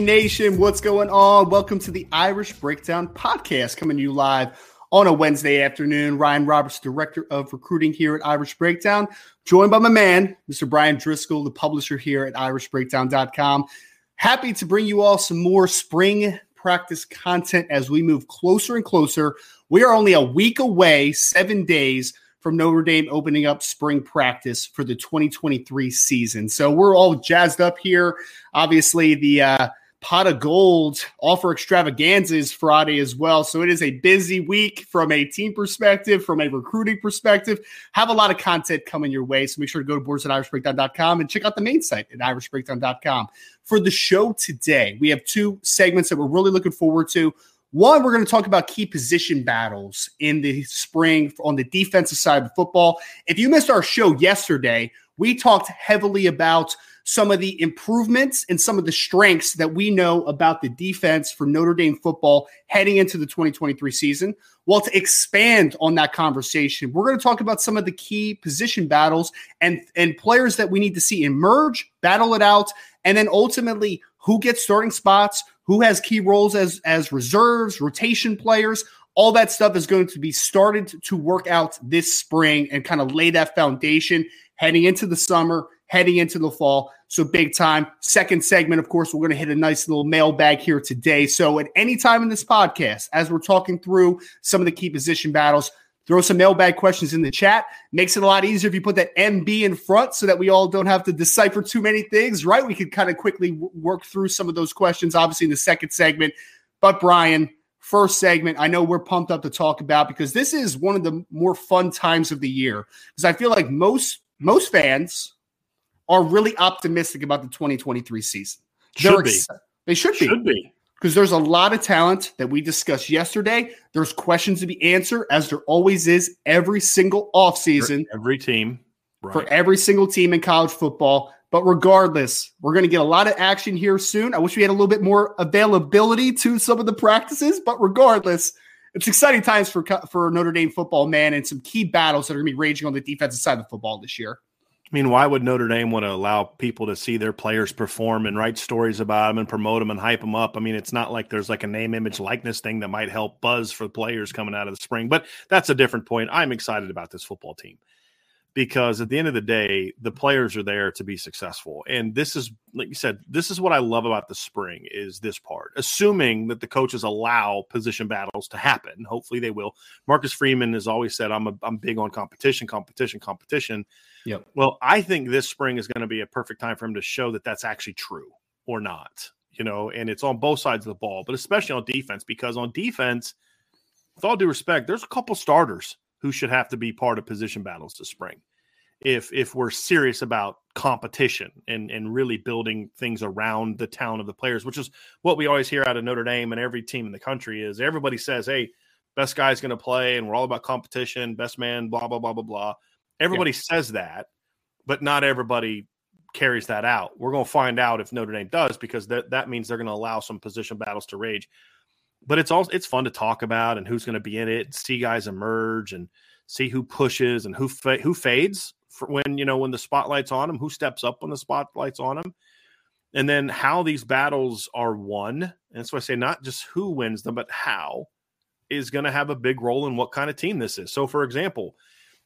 Nation, what's going on? Welcome to the Irish Breakdown Podcast, coming to you live on a Wednesday afternoon. Ryan Roberts, Director of Recruiting here at Irish Breakdown, joined by my man, Mr. Brian Driscoll, the publisher here at irishbreakdown.com. Happy to bring you all some more spring practice content as we move closer and closer. We are only a week away, seven days from Notre Dame opening up spring practice for the 2023 season. So we're all jazzed up here. Obviously, the uh, pot of gold offer extravaganzas Friday as well. So it is a busy week from a team perspective, from a recruiting perspective. Have a lot of content coming your way. So make sure to go to boards at irishbreakdown.com and check out the main site at irishbreakdown.com. For the show today, we have two segments that we're really looking forward to. One, we're going to talk about key position battles in the spring on the defensive side of football. If you missed our show yesterday, we talked heavily about some of the improvements and some of the strengths that we know about the defense for Notre Dame football heading into the 2023 season. Well, to expand on that conversation, we're going to talk about some of the key position battles and, and players that we need to see emerge, battle it out, and then ultimately who gets starting spots, who has key roles as, as reserves, rotation players. All that stuff is going to be started to work out this spring and kind of lay that foundation heading into the summer, heading into the fall. So big time. Second segment, of course, we're going to hit a nice little mailbag here today. So at any time in this podcast, as we're talking through some of the key position battles, throw some mailbag questions in the chat. Makes it a lot easier if you put that MB in front so that we all don't have to decipher too many things, right? We could kind of quickly work through some of those questions, obviously, in the second segment. But Brian, first segment, I know we're pumped up to talk about because this is one of the more fun times of the year. Because I feel like most most fans are really optimistic about the 2023 season. Should be. Ex- they should be. Should be. Because there's a lot of talent that we discussed yesterday. There's questions to be answered, as there always is every single offseason. For every team. Right. For every single team in college football. But regardless, we're going to get a lot of action here soon. I wish we had a little bit more availability to some of the practices, but regardless, it's exciting times for for Notre Dame football, man, and some key battles that are going to be raging on the defensive side of the football this year. I mean, why would Notre Dame want to allow people to see their players perform and write stories about them and promote them and hype them up? I mean, it's not like there's like a name, image, likeness thing that might help buzz for the players coming out of the spring, but that's a different point. I'm excited about this football team because at the end of the day, the players are there to be successful. And this is, like you said, this is what I love about the spring is this part, assuming that the coaches allow position battles to happen. Hopefully they will. Marcus Freeman has always said, I'm, a, I'm big on competition, competition, competition. Yep. Well, I think this spring is going to be a perfect time for him to show that that's actually true or not, you know, and it's on both sides of the ball, but especially on defense, because on defense, with all due respect, there's a couple starters who should have to be part of position battles this spring. If if we're serious about competition and and really building things around the town of the players, which is what we always hear out of Notre Dame and every team in the country is everybody says, "Hey, best guy's going to play, and we're all about competition, best man, blah blah blah blah blah." Everybody yeah. says that, but not everybody carries that out. We're going to find out if Notre Dame does because that that means they're going to allow some position battles to rage. But it's also it's fun to talk about and who's going to be in it, see guys emerge and see who pushes and who fa- who fades when you know when the spotlight's on them, who steps up when the spotlight's on them, and then how these battles are won. And so I say not just who wins them, but how is going to have a big role in what kind of team this is. So, for example,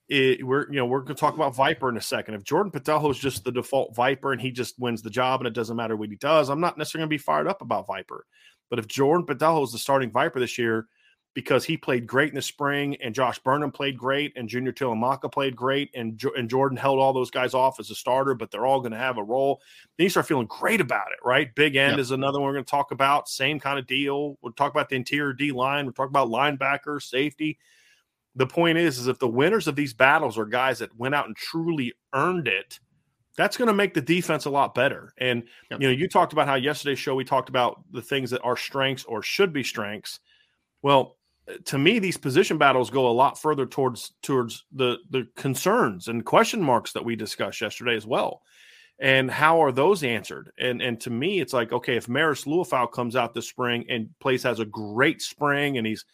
it, we're you know we're going to talk about Viper in a second. If Jordan Botelho is just the default Viper and he just wins the job and it doesn't matter what he does, I'm not necessarily going to be fired up about Viper. But if Jordan Botelho is the starting Viper this year, because he played great in the spring and Josh Burnham played great and Junior Tuihalamaka played great and, and Jordan held all those guys off as a starter, but they're all going to have a role. Then you start feeling great about it, right? Big end is another one we're going to talk about. Same kind of deal. We'll talk about the interior D line. We'll talk about linebacker, safety. The point is, is if the winners of these battles are guys that went out and truly earned it, that's going to make the defense a lot better. And yep. you know, you talked about how yesterday's show we talked about the things that are strengths or should be strengths. Well, eh, to me, these position battles go a lot further towards towards the the concerns and question marks that we discussed yesterday as well. And how are those answered? And and to me, it's like okay, if Marist Liufau comes out this spring and plays has a great spring and he's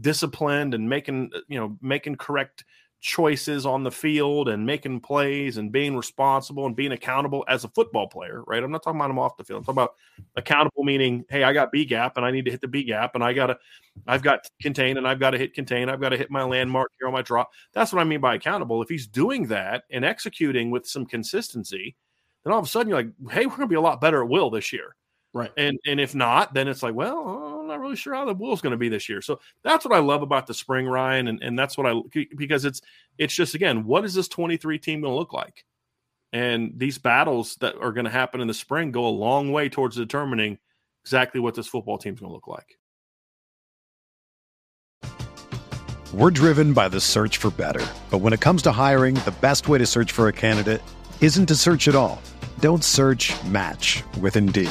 disciplined and making eh, you know making correct choices on the field and making plays and being responsible and being accountable as a football player, right? I'm not talking about him off the field. I'm talking about accountable meaning, hey, I got B gap and I need to hit the B gap and I gotta I've got contain and I've got to hit contain. I've got to hit my landmark here on my drop. That's what I mean by accountable. If he's doing that and executing with some consistency, then all of a sudden you're like, hey, we're gonna be a lot better at will this year. Right. And and if not, then it's like, well, I'm not really sure how the Will's going to be this year. So that's what I love about the spring, Ryan, and, and that's what I because it's it's just again, what is this 23 team going to look like? And these battles that are going to happen in the spring go a long way towards determining exactly what this football team is going to look like. We're driven by the search for better. But when it comes to hiring, the best way to search for a candidate isn't to search at all. Don't search match with Indeed.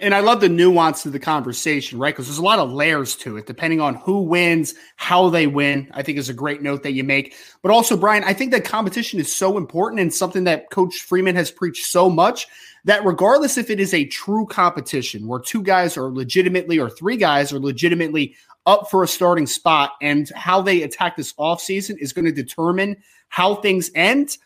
And I love the nuance of the conversation, right? Because there's a lot of layers to it, depending on who wins, how they win. I think is a great note that you make. But also, Brian, I think that competition is so important and something that Coach Freeman has preached so much that regardless if it is a true competition where two guys are legitimately or three guys are legitimately up for a starting spot and how they attack this offseason is going to determine how things end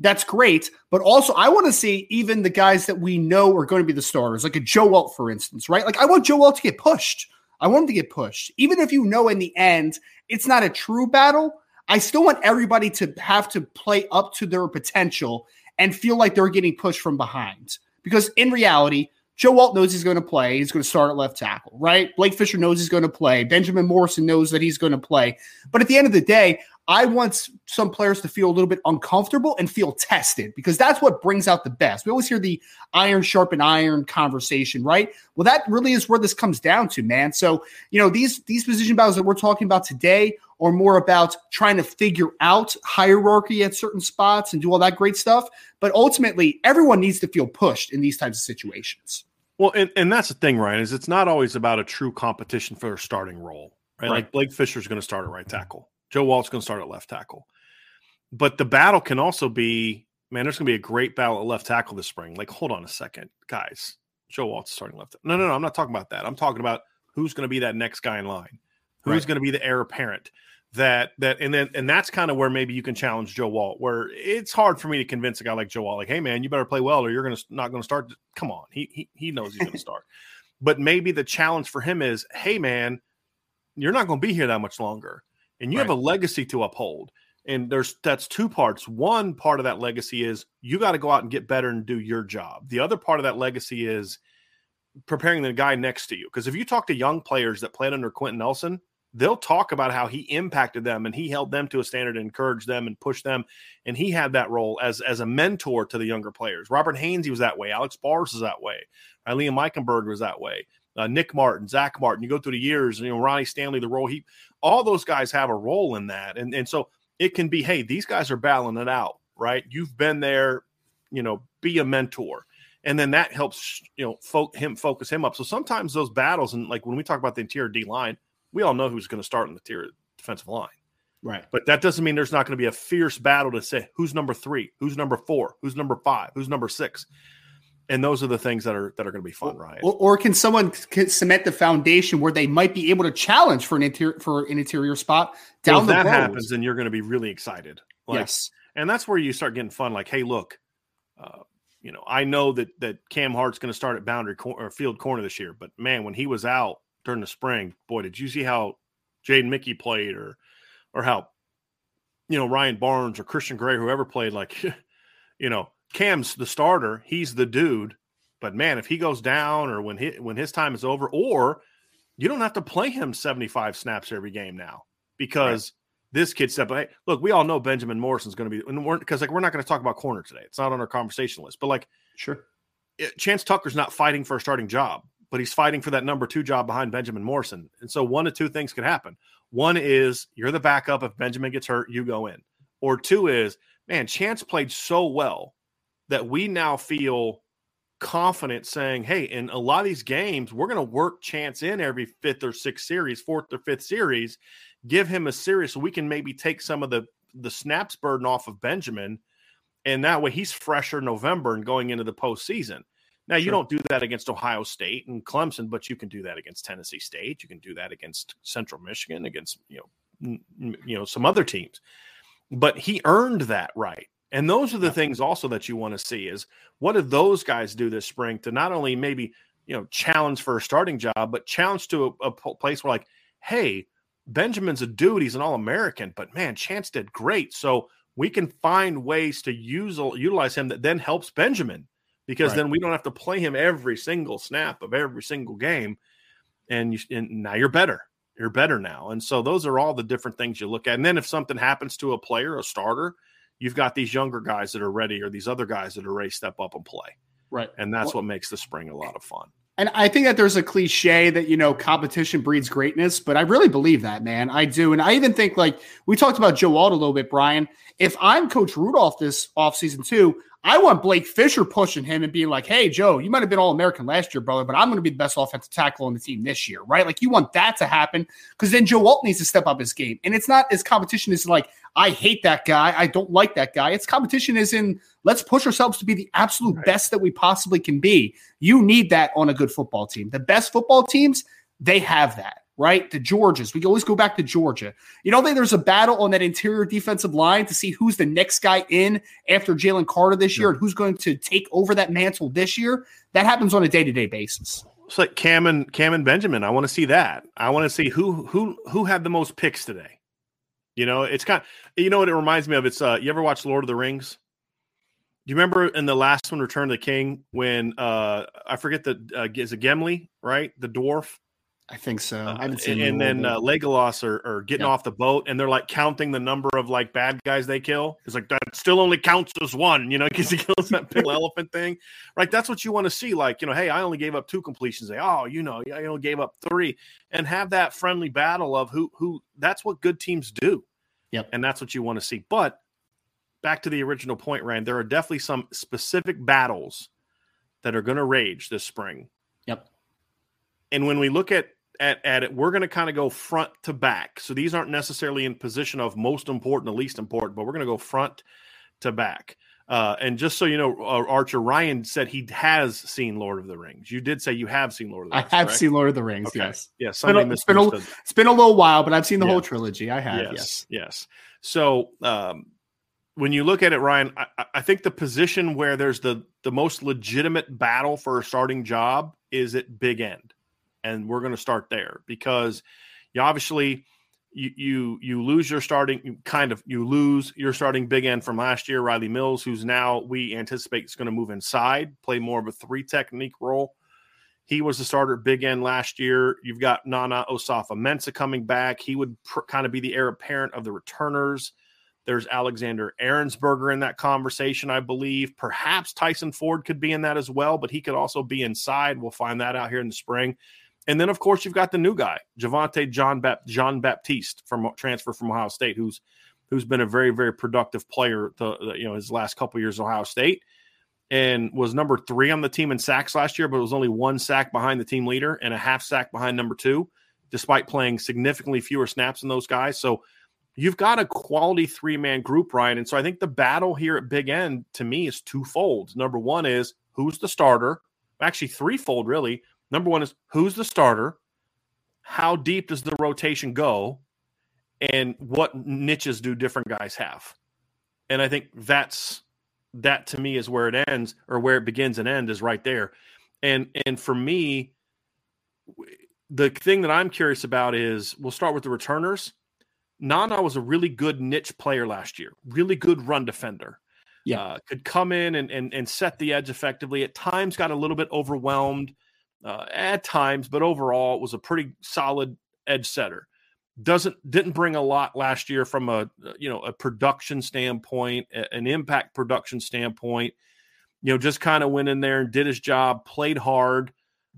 that's great. But also, I want to see even the guys that we know are going to be the starters, like a Joe Alt, for instance, right? Like, I want Joe Alt to get pushed. I want him to get pushed. Even if you know in the end it's not a true battle, I still want everybody to have to play up to their potential and feel like they're getting pushed from behind. Because in reality, Joe Alt knows he's going to play. He's going to start at left tackle, right? Blake Fisher knows he's going to play. Benjamin Morrison knows that he's going to play. But at the end of the day, I want some players to feel a little bit uncomfortable and feel tested because that's what brings out the best. We always hear the iron sharpen iron conversation, right? Well, that really is where this comes down to, man. So, you know, these these position battles that we're talking about today are more about trying to figure out hierarchy at certain spots and do all that great stuff. But ultimately, everyone needs to feel pushed in these types of situations. Well, and, and that's the thing, Ryan, is it's not always about a true competition for a starting role, right? right. Like Blake Fisher's going to start at right tackle. Joe Alt's going to start at left tackle. But the battle can also be, man, there's going to be a great battle at left tackle this spring. Like, hold on a second, guys. Joe Alt's starting left. No, no, no. I'm not talking about that. I'm talking about who's going to be that next guy in line, who's right. going to be the heir apparent. That that and then and that's kind of where maybe you can challenge Joe Alt. Where it's hard for me to convince a guy like Joe Alt, like, hey man, you better play well, or you're gonna not going to start. Come on, he he he knows he's going to start. But maybe the challenge for him is, hey man, you're not going to be here that much longer, and you right. have a legacy to uphold. And there's that's two parts. One part of that legacy is you got to go out and get better and do your job. The other part of that legacy is preparing the guy next to you. Because if you talk to young players that played under Quenton nelson they'll talk about how he impacted them and he held them to a standard and encouraged them and pushed them. And he had that role as as a mentor to the younger players. Robert hainsey was that way. Alex bars was that way. Liam eichenberg was that way uh, nick martin zach martin you go through the years you know ronnie stanley the role he all those guys have a role in that and and so it can be, hey, these guys are battling it out, right? You've been there, you know, be a mentor. And then that helps, you know, fo- him focus him up. So sometimes those battles, and like when we talk about the interior D line, we all know who's going to start in the interior defensive line. Right. But that doesn't mean there's not going to be a fierce battle to say who's number three, who's number four, who's number five, who's number six and those are the things that are that are going to be fun, right? Or, or, can someone cement the foundation where they might be able to challenge for an interior for an interior spot down well, if the that road. happens, then you're going to be really excited. Like, yes, and that's where you start getting fun. Like, hey, look, uh, you know, I know that that Cam Hart's going to start at boundary cor- or field corner this year, but man, when he was out during the spring, boy, did you see how Jaden Mickey played, or or how you know Ryan Barnes or Christian Gray, whoever played, like you know Cam's the starter. He's the dude. But man, if he goes down or when he, when his time is over, or you don't have to play him 75 snaps every game now because right. this kid said, hey, look, we all know Benjamin Morrison's going to be, and we're because like we're not going to talk about corner today. It's not on our conversation list. But like, sure, it, Chance Tucker's not fighting for a starting job, but he's fighting for that number two job behind Benjamin Morrison. And so one of two things could happen. One is you're the backup. If Benjamin gets hurt, you go in. Or two is, man, Chance played so well that we now feel confident saying, hey, in a lot of these games, we're going to work Chance in every fifth or sixth series, fourth or fifth series, give him a series so we can maybe take some of the the snaps burden off of Benjamin. And that way he's fresher November and going into the postseason. Now, sure. you don't do that against Ohio State and Clemson, but you can do that against Tennessee State. You can do that against Central Michigan, against, you know, you know, some other teams. But he earned that right. And those are the things also that you want to see is what do those guys do this spring to not only maybe, you know, challenge for a starting job, but challenge to a, a place where like, hey, Benjamin's a dude, he's an all-American, but man, Chance did great. So we can find ways to use utilize him that then helps Benjamin because right. then we don't have to play him every single snap of every single game. And, you, and now you're better. You're better now. And so those are all the different things you look at. And then if something happens to a player, a starter, you've got these younger guys that are ready or these other guys that are ready to step up and play. Right. And that's well, what makes the spring a lot of fun. And I think that there's a cliche that, you know, competition breeds greatness, but I really believe that, man. I do. And I even think, like, we talked about Joe Alt a little bit, Brian. If I'm Coach Rudolph this offseason, too, I want Blake Fisher pushing him and being like, hey, Joe, you might have been All American last year, brother, but I'm going to be the best offensive tackle on the team this year, right? Like, you want that to happen because then Joe Alt needs to step up his game. And it's not as competition is like, I hate that guy. I don't like that guy. It's competition is in let's push ourselves to be the absolute right. best that we possibly can be. You need that on a good football team. The best football teams, they have that right? The Georgias. We always go back to Georgia. You don't think there's a battle on that interior defensive line to see who's the next guy in after Jalen Carter this year and who's going to take over that mantle this year? That happens on a day to day basis. It's like Cam and Cam and Benjamin. I want to see that. I want to see who who who had the most picks today. You know, it's kind. Of, you know what it reminds me of? It's uh, you ever watch Lord of the Rings? Do you remember in the last one, Return of the King, when uh, I forget the uh, is it Gimli, right? The dwarf I think so. I haven't seen. Uh, and then uh, Legolas are, are getting off the boat, and they're like counting the number of like bad guys they kill. It's like that still only counts as one, you know, because he kills that big elephant thing. Right? That's what you want to see. Like, you know, hey, I only gave up two completions. They, oh, you know, I only gave up three, and have that friendly battle of who who. That's what good teams do. Yep. And that's what you want to see. But back to the original point, Ryan, there are definitely some specific battles that are going to rage this spring. Yep. And when we look at at, at it, we're going to kind of go front to back. So these aren't necessarily in position of most important to least important, but we're going to go front to back. Uh, and just so you know, uh, Archer Ryan said he has seen Lord of the Rings. You did say you have seen Lord of the Rings. I have correct? seen Lord of the Rings. Okay. Yes. Yes. Yeah, it's, been a, it's, been a, it's been a little while, but I've seen the yeah. whole trilogy. I have. Yes. Yes. yes. So um, when you look at it, Ryan, I, I, think the position where there's the the most legitimate battle for a starting job is at big end and we're going to start there because you obviously you you you lose your starting kind of you lose your starting big end from last year Rylie Mills who's now we anticipate is going to move inside play more of a three technique role he was the starter big end last year you've got Nana Osafo Mensah coming back he would pr- kind of be the heir apparent of the returners there's Alexander Ehrensberger in that conversation, I believe. Perhaps Tyson Ford could be in that as well, but he could also be inside. We'll find that out here in the spring. And then, of course, you've got the new guy, Javonte John Bap- Jean Baptiste from transfer from Ohio State, who's who's been a very very productive player. The you know his last couple years Ohio State, and was number three on the team in sacks last year, but it was only one sack behind the team leader and a half sack behind number two, despite playing significantly fewer snaps than those guys. So you've got a quality three man group, Ryan. And so I think the battle here at Big End to me is twofold. Number one is who's the starter? Actually, threefold, really. Number one is who's the starter? How deep does the rotation go? And what niches do different guys have? And I think that's that to me is where it ends or where it begins and end is right there. And and for me, the thing that I'm curious about is we'll start with the returners. Nana was a really good niche player last year, really good run defender. Yeah, uh, could come in and, and and set the edge effectively. At times, got a little bit overwhelmed uh, at times, but overall it was a pretty solid edge setter. Doesn't didn't bring a lot last year from a you know a production standpoint, an impact production standpoint. You know, just kind of went in there and did his job, played hard,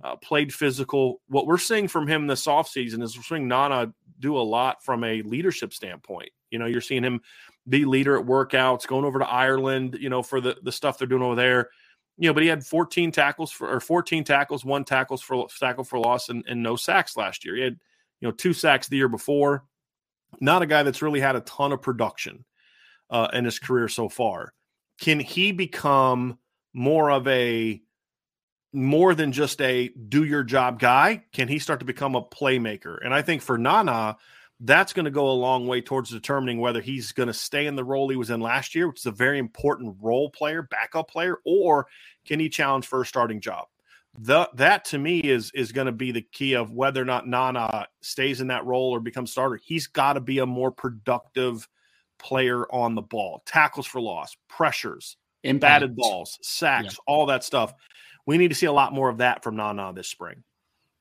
uh, played physical. What we're seeing from him this offseason is we're seeing Nana do a lot from a leadership standpoint. You know, you're seeing him be leader at workouts, going over to Ireland, you know, for the the stuff they're doing over there you know, but he had 14 tackles for or 14 tackles, one tackles for tackle for loss, and, and no sacks last year. He had, you know, two sacks the year before. Not a guy that's really had a ton of production uh, in his career so far. Can he become more of a more than just a do your job guy? Can he start to become a playmaker? And I think for Nana, that's going to go a long way towards determining whether he's going to stay in the role he was in last year, which is a very important role player, backup player, or can he challenge for a starting job? The, that to me is is going to be the key of whether or not Nana stays in that role or becomes starter. He's got to be a more productive player on the ball, tackles for loss, pressures, batted balls, sacks, yeah. all that stuff. We need to see a lot more of that from Nana this spring.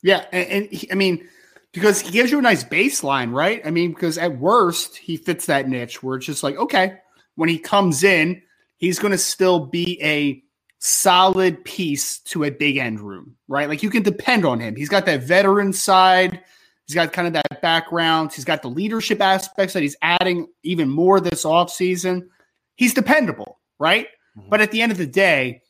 Yeah, and, and he, I mean because he gives you a nice baseline, right? I mean, because at worst, he fits that niche where it's just like, okay, when he comes in, he's going to still be a solid piece to a big end room, right? Like you can depend on him. He's got that veteran side. He's got kind of that background. He's got the leadership aspects that he's adding even more this offseason. He's dependable, right? Mm-hmm. But at the end of the day,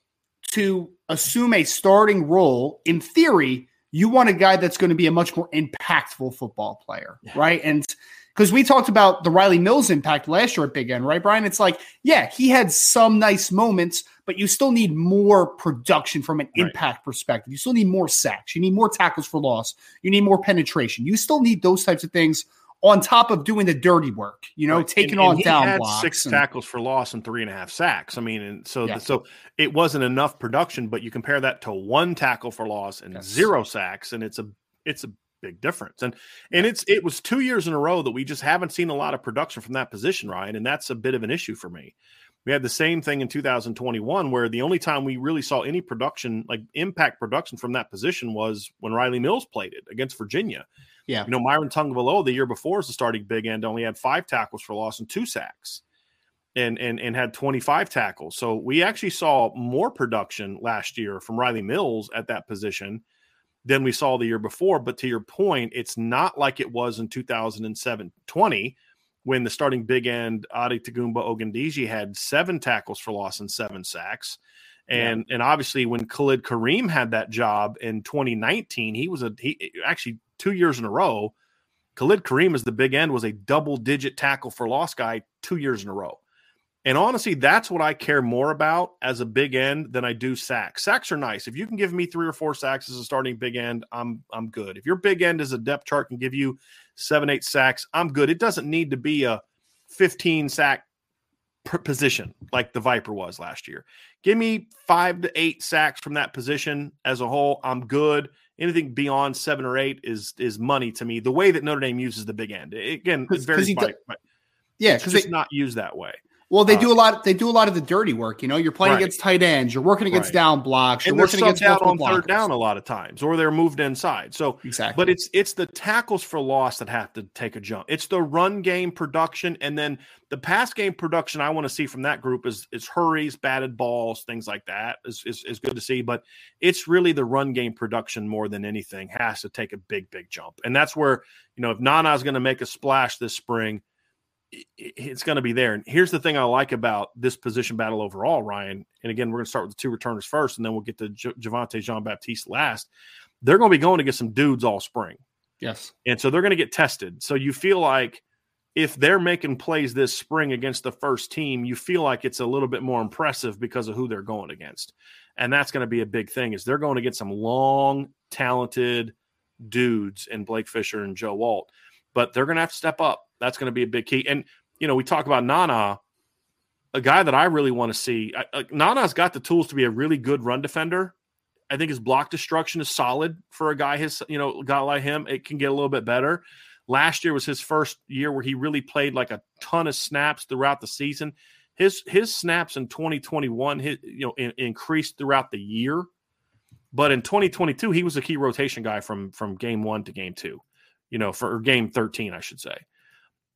to assume a starting role, in theory, you want a guy that's going to be a much more impactful football player, yeah. right? And because we talked about the Rylie Mills impact last year at Big End, right, Brian? It's like, yeah, he had some nice moments, but you still need more production from an right. impact perspective. You still need more sacks. You need more tackles for loss. You need more penetration. You still need those types of things on top of doing the dirty work, you know, right. taking and, on and down blocks. Six and, tackles for loss and three and a half sacks. I mean, and so so it wasn't enough production, but you compare that to one tackle for loss and yes. zero sacks, and it's a it's a big difference. And and it's it was two years in a row that we just haven't seen a lot of production from that position, Ryan, and that's a bit of an issue for me. We had the same thing in 2021, where the only time we really saw any production, like impact production from that position, was when Rylie Mills played it against Virginia. Yeah. You know, Myron Tagovailoa the year before as the starting big end only had five tackles for loss and two sacks and and and had 25 tackles. So we actually saw more production last year from Rylie Mills at that position than we saw the year before. But to your point, it's not like it was in 2007 20 when the starting big end Adetokunbo Ogundeji had seven tackles for loss and seven sacks. And yeah. and obviously when Khalid Kareem had that job in 2019, he was a he actually two years in a row. Khalid Kareem as the big end was a double digit tackle for loss guy two years in a row. And honestly, that's what I care more about as a big end than I do sacks. Sacks are nice. If you can give me three or four sacks as a starting big end, I'm I'm good. If your big end is a depth chart can give you seven, eight sacks, I'm good. It doesn't need to be a 15 sack position like the Viper was last year. Give me five to eight sacks from that position as a whole. I'm good. Anything beyond seven or eight is is money to me. The way that Notre Dame uses the big end, again, it varies by, yeah, because it's not used that way. Well, they uh, do a lot. They do a lot of the dirty work. You know, you're playing right. against tight ends. You're working against right. down blocks. You're and working against out on blockers. third down a lot of times, or they're moved inside. So exactly. But it's it's the tackles for loss that have to take a jump. It's the run game production, and then the pass game production. I want to see from that group is is hurries, batted balls, things like that. Is, is is good to see. But it's really the run game production more than anything has to take a big big jump, and that's where you know if Nana's going to make a splash this spring it's going to be there. And here's the thing I like about this position battle overall, Ryan. And again, we're going to start with the two returners first, and then we'll get to J- Javonte Jean Baptiste last. They're going to be going to get some dudes all spring. Yes. And so they're going to get tested. So you feel like if they're making plays this spring against the first team, you feel like it's a little bit more impressive because of who they're going against. And that's going to be a big thing is they're going to get some long, talented dudes in Blake Fisher and Joe Alt, But they're going to have to step up that's going to be a big key. And you know, we talk about Nana, a guy that I really want to see. I, Nana's got the tools to be a really good run defender. I think his block destruction is solid for a guy his you know guy like him. It can get a little bit better. Last year was his first year where he really played like a ton of snaps throughout the season. His his snaps in 2021 his, you know in, increased throughout the year, but in 2022 he was a key rotation guy from from game one to game two, you know for game 13 I should say.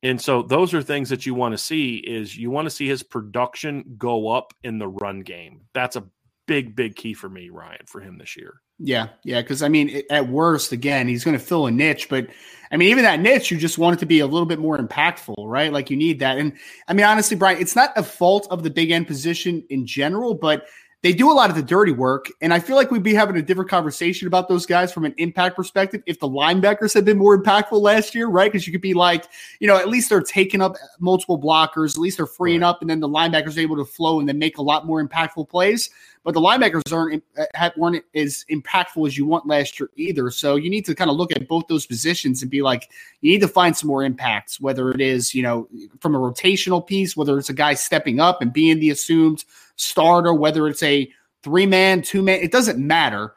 And so those are things that you want to see is you want to see his production go up in the run game. That's a big big key for me, Ryan, for him this year. Yeah, yeah, because I mean, at worst, again, he's going to fill a niche, but I mean, even that niche, you just want it to be a little bit more impactful, right? Like you need that. And I mean, honestly, Brian, it's not a fault of the big end position in general, but they do a lot of the dirty work. And I feel like we'd be having a different conversation about those guys from an impact perspective if the linebackers had been more impactful last year, right? Because you could be like, you know, at least they're taking up multiple blockers, at least they're freeing up, and then the linebackers are able to flow and then make a lot more impactful plays but the linebackers aren't uh, weren't as impactful as you want last year either. So you need to kind of look at both those positions and be like, you need to find some more impacts, whether it is you know from a rotational piece, whether it's a guy stepping up and being the assumed starter, whether it's a three man, two man, it doesn't matter.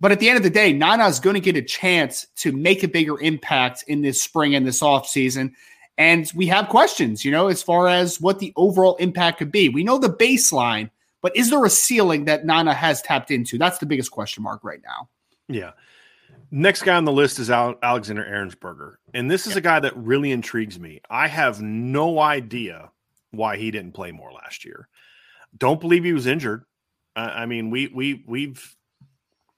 But at the end of the day, Nana is going to get a chance to make a bigger impact in this spring and this offseason. And we have questions, you know, as far as what the overall impact could be. We know the baseline, but is there a ceiling that Nana has tapped into? That's the biggest question mark right now. Yeah. Next guy on the list is Alexander Ehrensberger. And this is yeah. a guy that really intrigues me. I have no idea why he didn't play more last year. Don't believe he was injured. I mean, we we we've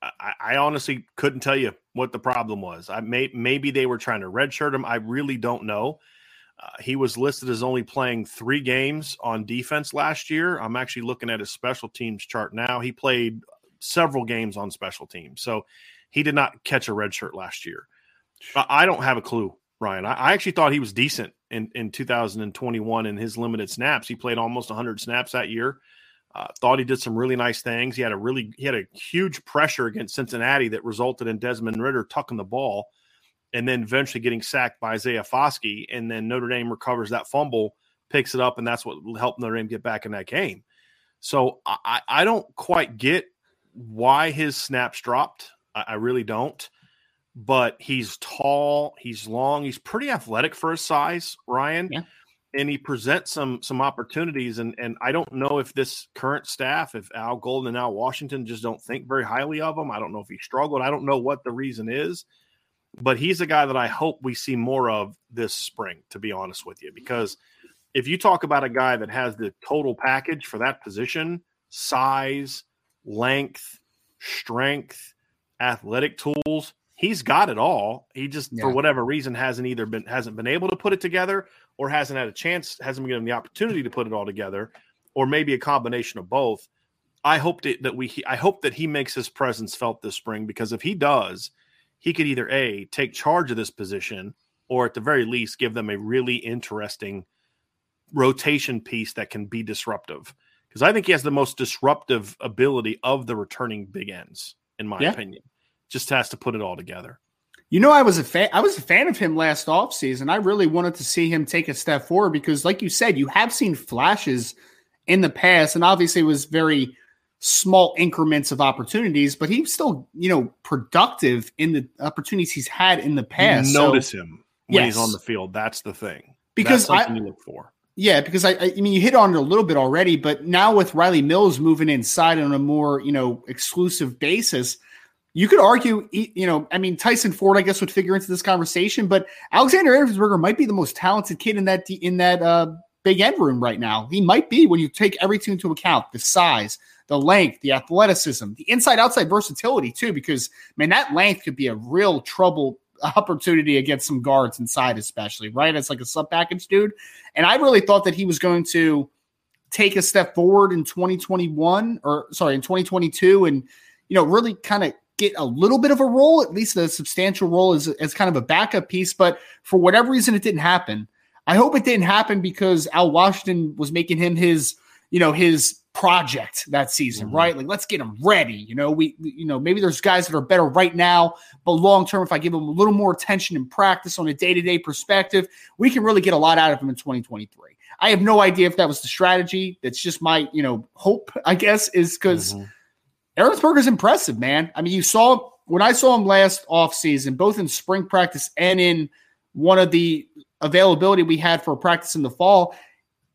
I, I, honestly couldn't tell you what the problem was. I may maybe they were trying to redshirt him. I really don't know. Uh, he was listed as only playing three games on defense last year. I'm actually looking at his special teams chart now. He played several games on special teams, so he did not catch a red shirt last year. I don't have a clue, Ryan. I actually thought he was decent in, in 2021 in his limited snaps. He played almost 100 snaps that year. Uh, thought he did some really nice things. He had a really he had a huge pressure against Cincinnati that resulted in Desmond Ridder tucking the ball and then eventually getting sacked by Isaiah Foskey. And then Notre Dame recovers that fumble, picks it up, and that's what helped Notre Dame get back in that game. So I, I don't quite get why his snaps dropped. I, I really don't. But he's tall, he's long, he's pretty athletic for his size, Ryan. Yeah. and he presents some some opportunities. And and I don't know if this current staff, if Al Golden and Al Washington just don't think very highly of him. I don't know if he struggled. I don't know what the reason is, but he's a guy that I hope we see more of this spring. To be honest with you, because if you talk about a guy that has the total package for that position, size, length, strength, athletic tools he's got it all. He just yeah. for whatever reason hasn't either been hasn't been able to put it together or hasn't had a chance, hasn't been given the opportunity to put it all together, or maybe a combination of both. I hope that, that we I hope that he makes his presence felt this spring because if he does, he could either a take charge of this position or at the very least give them a really interesting rotation piece that can be disruptive. Because I think he has the most disruptive ability of the returning big ends, in my yeah. opinion just has to put it all together. You know, I was a fan. I was a fan of him last offseason. I really wanted to see him take a step forward because, like you said, you have seen flashes in the past, and obviously it was very small increments of opportunities, but he's still, you know, productive in the opportunities he's had in the past. You notice so, him when yes. he's on the field. That's the thing. Because I look for. Yeah, because I, I mean, you hit on it a little bit already, but now with Rylie Mills moving inside on a more, you know, exclusive basis, you could argue, you know, I mean, Tyson Ford, I guess, would figure into this conversation, but Alexander Ehrensberger might be the most talented kid in that in that uh, big end room right now. He might be when you take everything into account: the size, the length, the athleticism, the inside-outside versatility too. Because man, that length could be a real trouble opportunity against some guards inside, especially right as like a sub package dude. And I really thought that he was going to take a step forward in 2021 or sorry in 2022 and you know really kind of get a little bit of a role, at least a substantial role as, as kind of a backup piece. But for whatever reason, it didn't happen. I hope it didn't happen because Al Washington was making him his, you know, his project that season, mm-hmm. right? Like, let's get him ready. You know, we, you know, maybe there's guys that are better right now, but long term, if I give him a little more attention and practice on a day to day perspective, we can really get a lot out of him in 2023. I have no idea if that was the strategy. That's just my, you know, hope, I guess, is because mm-hmm. Ehrensberger's impressive, man. I mean, you saw when I saw him last offseason, both in spring practice and in one of the availability we had for practice in the fall,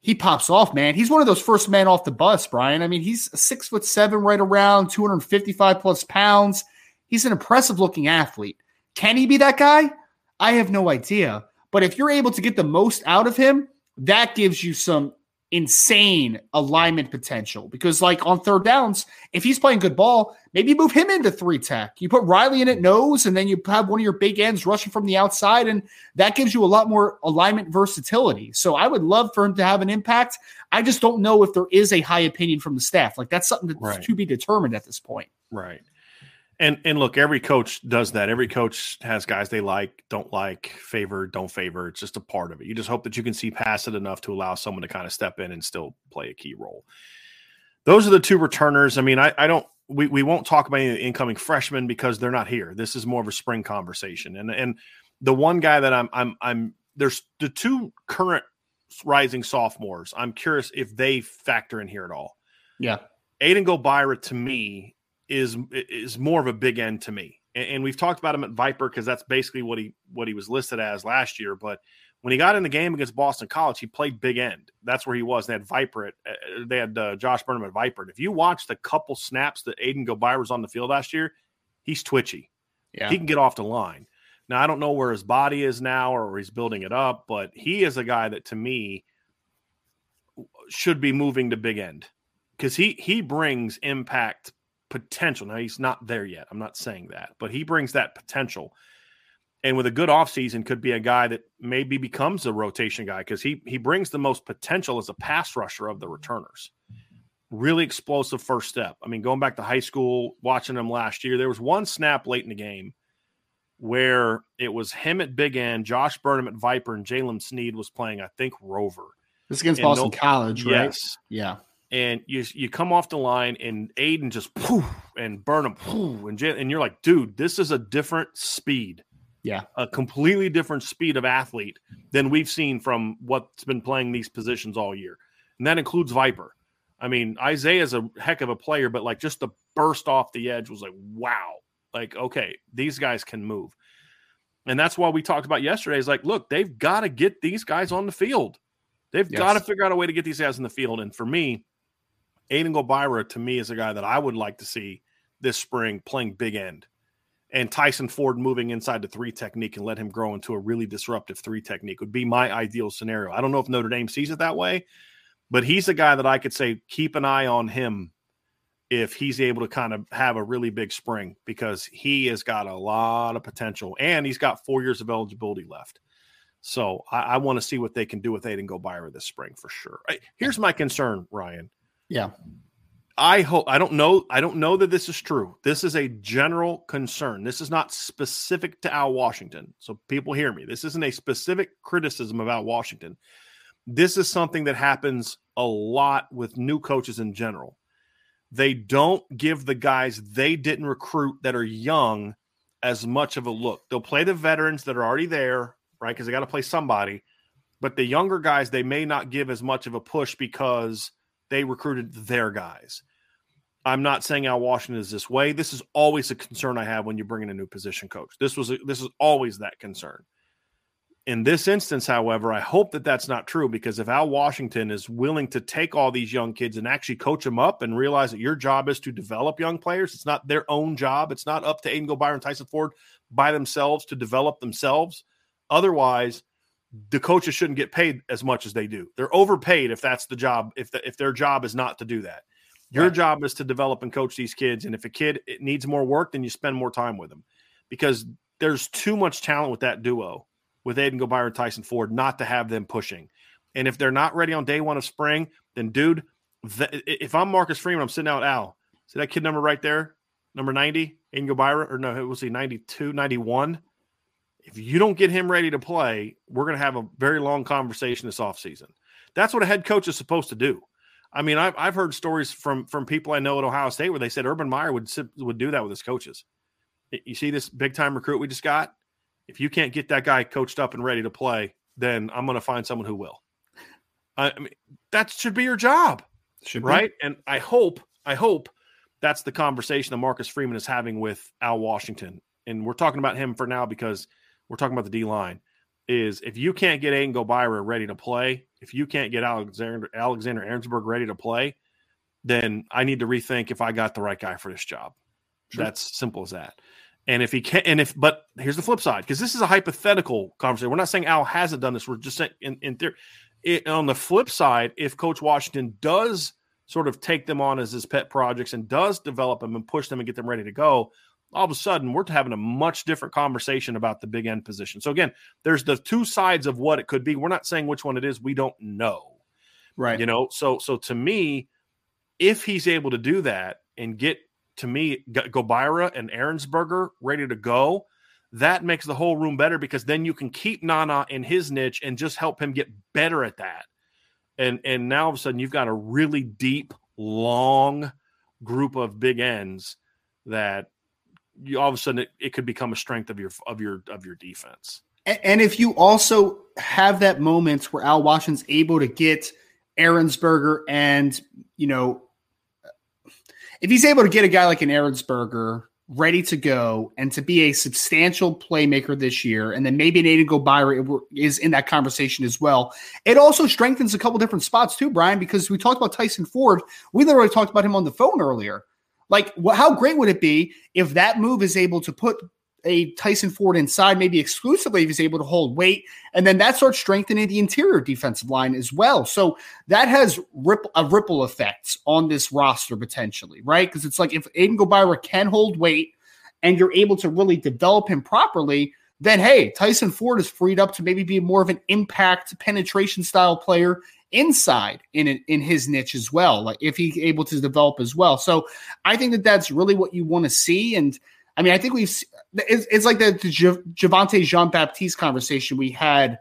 he pops off, man. He's one of those first men off the bus, Brian. I mean, he's six foot seven, right around 255 plus pounds. He's an impressive looking athlete. Can he be that guy? I have no idea. But if you're able to get the most out of him, that gives you some insane alignment potential because like on third downs if he's playing good ball maybe move him into three tech. You put riley in at mm-hmm. nose and then you have one of your big ends rushing from the outside and that gives you a lot more alignment versatility. So i would love for him to have an impact. I just don't know if there is a high opinion from the staff. Like that's something that's right. to be determined at this point. Right and and look, every coach does that. Every coach has guys they like, don't like, favor, don't favor. It's just a part of it. You just hope that you can see past it enough to allow someone to kind of step in and still play a key role. Those are the two returners. I mean, I, I don't we, we won't talk about any incoming freshmen because they're not here. This is more of a spring conversation. And and the one guy that I'm I'm I'm there's the two current rising sophomores. I'm curious if they factor in here at all. Yeah. Aiden Gobaira to me is is more of a big end to me. And, and we've talked about him at Viper because that's basically what he what he was listed as last year. But when he got in the game against Boston College, he played big end. That's where he was. They had Viper at uh, they had uh, Josh Burnham at Viper. And if you watch the couple snaps that Aiden Gobaira was on the field last year, he's twitchy. Yeah. He can get off the line. Now I don't know where his body is now or he's building it up, but he is a guy that to me should be moving to big end because he he brings impact potential. Now he's not there yet. I'm not saying that, but he brings that potential. And with a good offseason, could be a guy that maybe becomes a rotation guy because he he brings the most potential as a pass rusher of the returners. Really explosive first step. I mean, going back to high school, watching him last year, there was one snap late in the game where it was him at big end, Josh Burnham at Viper, and Jaylen Sneed was playing, I think, Rover. This against and Boston no, College, right? Yes. Yeah and you you come off the line and Aiden just poof and Burnham poof and and you're like, dude, this is a different speed. Yeah, a completely different speed of athlete than we've seen from what's been playing these positions all year, and that includes Viper. I mean, Isaiah's a heck of a player, but like just the burst off the edge was like, wow, like okay, these guys can move, and that's why we talked about yesterday. Is like, look, they've got to get these guys on the field They've yes. got to figure out a way to get these guys in the field. And for me, Aiden Gobaira to me is a guy that I would like to see this spring playing big end. And Tyson Ford moving inside the three technique and let him grow into a really disruptive three technique would be my ideal scenario. I don't know if Notre Dame sees it that way, but he's a guy that I could say keep an eye on him if he's able to kind of have a really big spring because he has got a lot of potential and he's got four years of eligibility left. So I, I want to see what they can do with Aiden Gobaira this spring for sure. Here's my concern, Ryan. Yeah. I hope I don't know I don't know that this is true. This is a general concern. This is not specific to Al Washington. So people hear me. This isn't a specific criticism Al Washington. This is something that happens a lot with new coaches in general. They don't give the guys they didn't recruit that are young as much of a look. They'll play the veterans that are already there right? Because they got to play somebody. But the younger guys, they may not give as much of a push because they recruited their guys. I'm not saying Al Washington is this way. This is always a concern I have when you bring in a new position coach. This was a, this is always that concern. In this instance, however, I hope that that's not true because if Al Washington is willing to take all these young kids and actually coach them up and realize that your job is to develop young players, it's not their own job. It's not up to Aiden Gobaira and Tyson Ford by themselves to develop themselves. Otherwise, the coaches shouldn't get paid as much as they do. They're overpaid if that's the job. If the, if their job is not to do that, your right. job is to develop and coach these kids. And if a kid needs more work, then you spend more time with them because there's too much talent with that duo with Aiden Gobaira and Tyson Ford not to have them pushing. And if they're not ready on day one of spring, then dude, if I'm Marcus Freeman, I'm sitting out Al. See that kid number right there, number 90, Aiden Gobaira, or no, was he 92, 91 if you don't get him ready to play, we're going to have a very long conversation this offseason. That's what a head coach is supposed to do. I mean, I've, I've heard stories from from people I know at Ohio State where they said Urban Meyer would would do that with his coaches. You see this big time recruit we just got. If you can't get that guy coached up and ready to play, then I'm going to find someone who will. I mean, that should be your job, should right? Be. And I hope, I hope that's the conversation that Marcus Freeman is having with Al Washington. And we're talking about him for now because we're talking about the D line, is if you can't get Aiden Gobaira ready to play, if you can't get Alexander Alexander Ehrensberg ready to play, then I need to rethink if I got the right guy for this job. Sure. That's simple as that. And if he can't, and if, but here's the flip side, because this is a hypothetical conversation. We're not saying Al hasn't done this. We're just saying in, in theory. It, on the flip side, if Coach Washington does sort of take them on as his pet projects and does develop them and push them and get them ready to go, all of a sudden we're having a much different conversation about the big end position. So again, there's the two sides of what it could be. We're not saying which one it is. We don't know. Right. You know, so so to me, if he's able to do that and get to me Gobaira and Ehrensberger ready to go, that makes the whole room better because then you can keep Nana in his niche and just help him get better at that. And and now all of a sudden you've got a really deep, long group of big ends that you all of a sudden it, it could become a strength of your of your of your defense. And, if you also have that moment where Al Washington's able to get Ehrensberger and you know if he's able to get a guy like an Ehrensberger ready to go and to be a substantial playmaker this year, and then maybe an Aiden Gobaira is in that conversation as well. It also strengthens a couple different spots too, Brian, because we talked about Tyson Ford. We literally talked about him on the phone earlier. Like, how great would it be if that move is able to put a Tyson Ford inside, maybe exclusively if he's able to hold weight, and then that starts strengthening the interior defensive line as well. So that has ripple, a ripple effect on this roster potentially, right? Because it's like if Aiden Gobaira can hold weight and you're able to really develop him properly, then hey, Tyson Ford is freed up to maybe be more of an impact penetration style player inside in in his niche as well. Like if he's able to develop as well. So I think that that's really what you want to see. And I mean, I think we've it's, it's like the, the Javontae Jean Baptiste conversation we had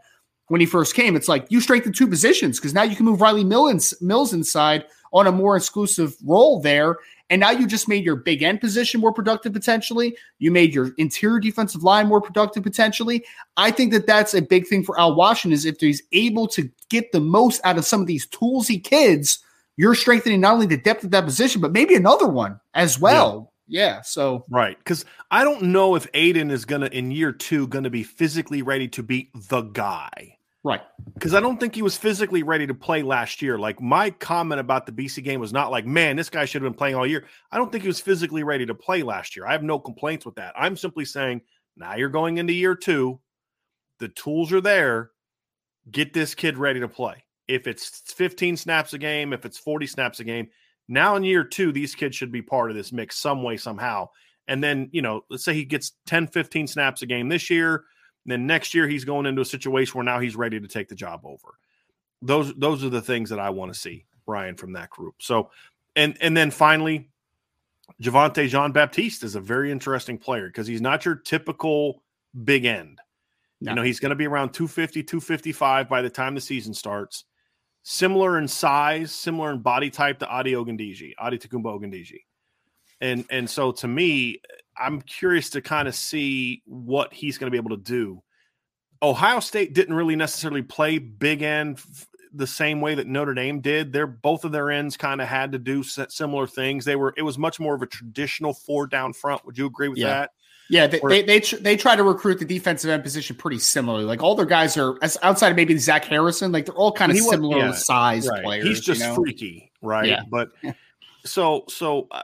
when he first came. It's like you strengthen two positions because now you can move Rylie Mills Mills inside on a more exclusive role there. And now you just made your big end position more productive potentially. You made your interior defensive line more productive potentially. I think that that's a big thing for Al Washington is if he's able to get the most out of some of these toolsy kids, you're strengthening not only the depth of that position, but maybe another one as well. Yeah. yeah so right, because I don't know if Aiden is gonna in year two gonna be physically ready to be the guy. Right. Because I don't think he was physically ready to play last year. Like my comment about the BC game was not like, man, this guy should have been playing all year. I don't think he was physically ready to play last year. I have no complaints with that. I'm simply saying now you're going into year two. The tools are there. Get this kid ready to play. If it's 15 snaps a game, if it's 40 snaps a game, now in year two, these kids should be part of this mix some way, somehow. And then, you know, let's say he gets 10, 15 snaps a game this year then next year he's going into a situation where now he's ready to take the job over. Those those are the things that I want to see, Ryan, from that group. So and and then finally, Javontae Jean Baptiste is a very interesting player because he's not your typical big end. No. You know, he's going to be around 250, 255 by the time the season starts. Similar in size, similar in body type to Adi Ogundeji, Adetokunbo Ogundeji. And and so to me, I'm curious to kind of see what he's going to be able to do. Ohio State didn't really necessarily play big end f- the same way that Notre Dame did. They're both of their ends kind of had to do similar things. They were it was much more of a traditional four down front. Would you agree with yeah. that? Yeah, they, or, they they, tr- they try to recruit the defensive end position pretty similarly. Like all their guys are as outside of maybe Zach Harrison, like they're all kind of similar yeah, size right. players. He's just you know? freaky, right? Yeah. But so so uh,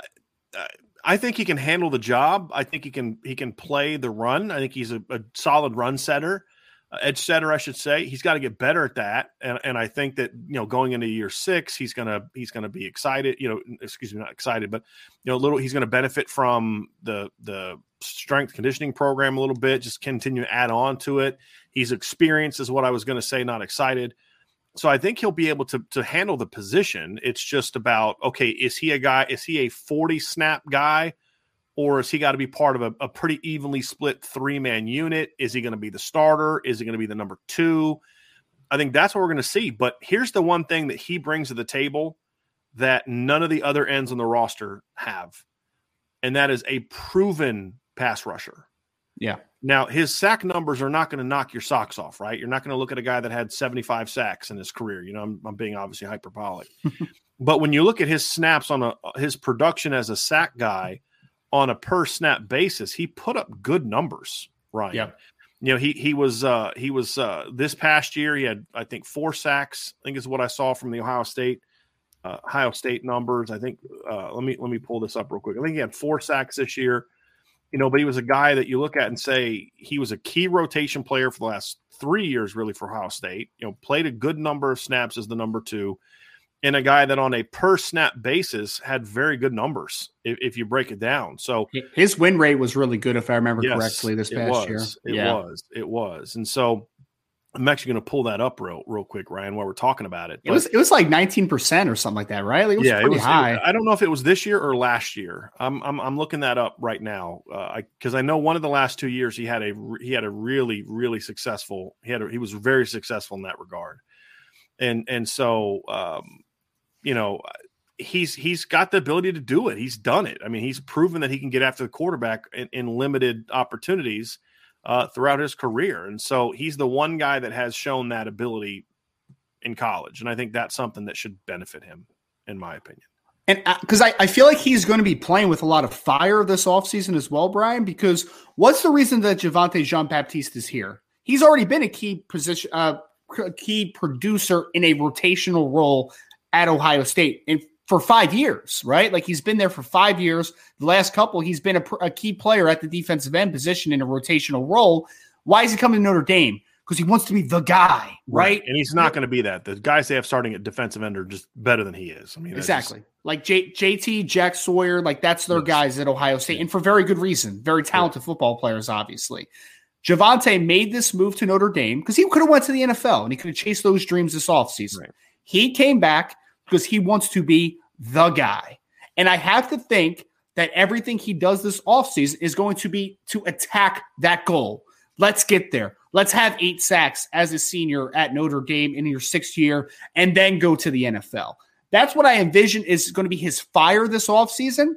uh, I think he can handle the job. I think he can he can play the run. I think he's a, a solid run setter, uh, edge setter, I should say. He's got to get better at that. And and I think that you know going into year six, he's gonna he's gonna be excited. You know, excuse me, not excited, but you know, little. He's gonna benefit from the the strength conditioning program a little bit. Just continue to add on to it. He's experienced, is what I was to say. Not excited. So I think he'll be able to to handle the position. It's just about okay, is he a guy? Is he a forty snap guy, or is he got to be part of a, a pretty evenly split three man unit? Is he going to be the starter? Is he going to be the number two? I think that's what we're going to see. But here's the one thing that he brings to the table that none of the other ends on the roster have, and that is a proven pass rusher. Yeah. Now, his sack numbers are not going to knock your socks off, right? You're not going to look at a guy that had 75 sacks in his career. You know, I'm, I'm being obviously hyperbolic. but when you look at his snaps on a his production as a sack guy on a per snap basis, he put up good numbers, right? Yeah. You know, he he was uh he was uh this past year he had I think four sacks, I think is what I saw from the Ohio State uh, Ohio State numbers. I think uh let me let me pull this up real quick. I think he had four sacks this year you know, but he was a guy that you look at and say he was a key rotation player for the last three years, really, for Ohio State. You know, played a good number of snaps as the number two, and a guy that on a per snap basis had very good numbers if, if you break it down. So his win rate was really good, if I remember yes, correctly, this past was, year. It yeah. was, it was, and so I'm actually going to pull that up real, real quick, Ryan, while we're talking about it. But, it was it was like 19 percent or something like that, right? Like it was yeah, it was high. It, I don't know if it was this year or last year. I'm I'm, I'm looking that up right now because uh, I, I, know one of the last two years he had a he had a really really successful he had a, he was very successful in that regard, and and so um, you know he's he's got the ability to do it. He's done it. I mean, he's proven that he can get after the quarterback in, in limited opportunities uh, throughout his career. And so he's the one guy that has shown that ability in college. And I think that's something that should benefit him, in my opinion. And because uh, I, I feel like he's going to be playing with a lot of fire this offseason as well, Brian, because what's the reason that Javontae Jean Baptiste is here? He's already been a key position, uh, key producer in a rotational role at Ohio State. And for five years, right? Like he's been there for five years. The last couple, he's been a, a, key player at the defensive end position in a rotational role. Why is he coming to Notre Dame? Because he wants to be the guy, right? right. And he's not going to be that. The guys they have starting at defensive end are just better than he is. I mean, exactly. Just... Like J- JT, Jack Sawyer, like that's their yes. guys at Ohio State, and for very good reason. Very talented yeah. football players, obviously. Javontae made this move to Notre Dame because he could have went to the NFL and he could have chased those dreams this offseason. Right. He came back because he wants to be the guy. And I have to think that everything he does this offseason is going to be to attack that goal. Let's get there. Let's have eight sacks as a senior at Notre Dame in your sixth year and then go to the NFL. That's what I envision is going to be his fire this offseason.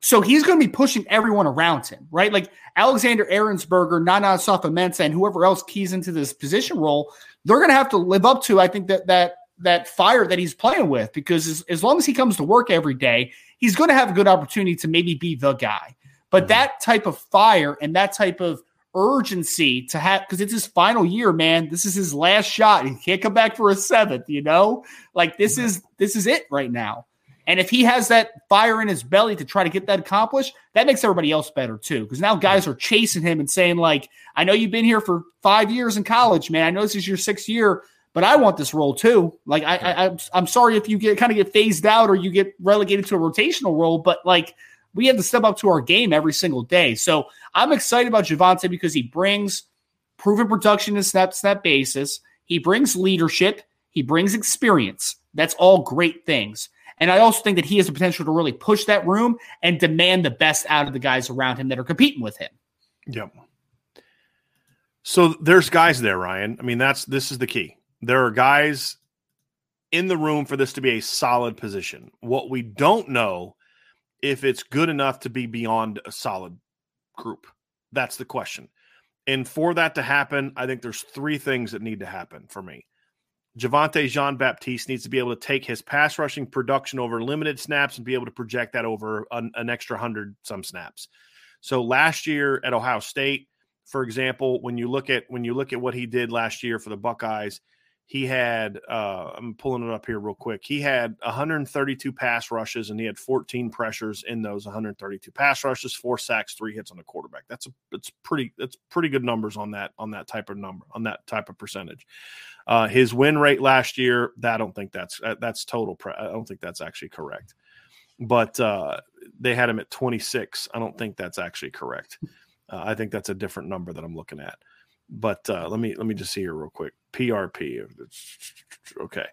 So he's going to be pushing everyone around him, right? Like Alexander Ehrensberger, Nana Osafo-Mensah, and whoever else keys into this position role, they're going to have to live up to, I think, that that that fire that he's playing with because as, as long as he comes to work every day, he's going to have a good opportunity to maybe be the guy. But mm-hmm. that type of fire and that type of urgency to have because it's his final year, man. This is his last shot. He can't come back for a seventh, you know? Like this is this is it right now. And if he has that fire in his belly to try to get that accomplished, that makes everybody else better too. Because now guys are chasing him and saying, like, I know you've been here for five years in college, man. I know this is your sixth year, but I want this role too. Like, I, I I'm sorry if you get kind of get phased out or you get relegated to a rotational role, but like we have to step up to our game every single day. So I'm excited about Javonte because he brings proven production in snap snap basis. He brings leadership. He brings experience. That's all great things. And I also think that he has the potential to really push that room and demand the best out of the guys around him that are competing with him. Yep. So there's guys there, Ryan. I mean, that's this is the key. There are guys in the room for this to be a solid position. What we don't know if it's good enough to be beyond a solid group. That's the question. And for that to happen, I think there's three things that need to happen for me. Javonte Jean Baptiste needs to be able to take his pass rushing production over limited snaps and be able to project that over an, an extra hundred some snaps. So last year at Ohio State, for example, when you look at when you look at what he did last year for the Buckeyes, he had uh, I'm pulling it up here real quick. He had 132 pass rushes and he had 14 pressures in those 132 pass rushes, four sacks, three hits on the quarterback. That's a that's pretty that's pretty good numbers on that on that type of number on that type of percentage. Uh, his win rate last year, I don't think that's uh, that's total. Pre- I don't think that's actually correct. But uh, they had him at 26. I don't think that's actually correct. Uh, I think that's a different number that I'm looking at. But uh, let me let me just see here real quick. PRP. Okay.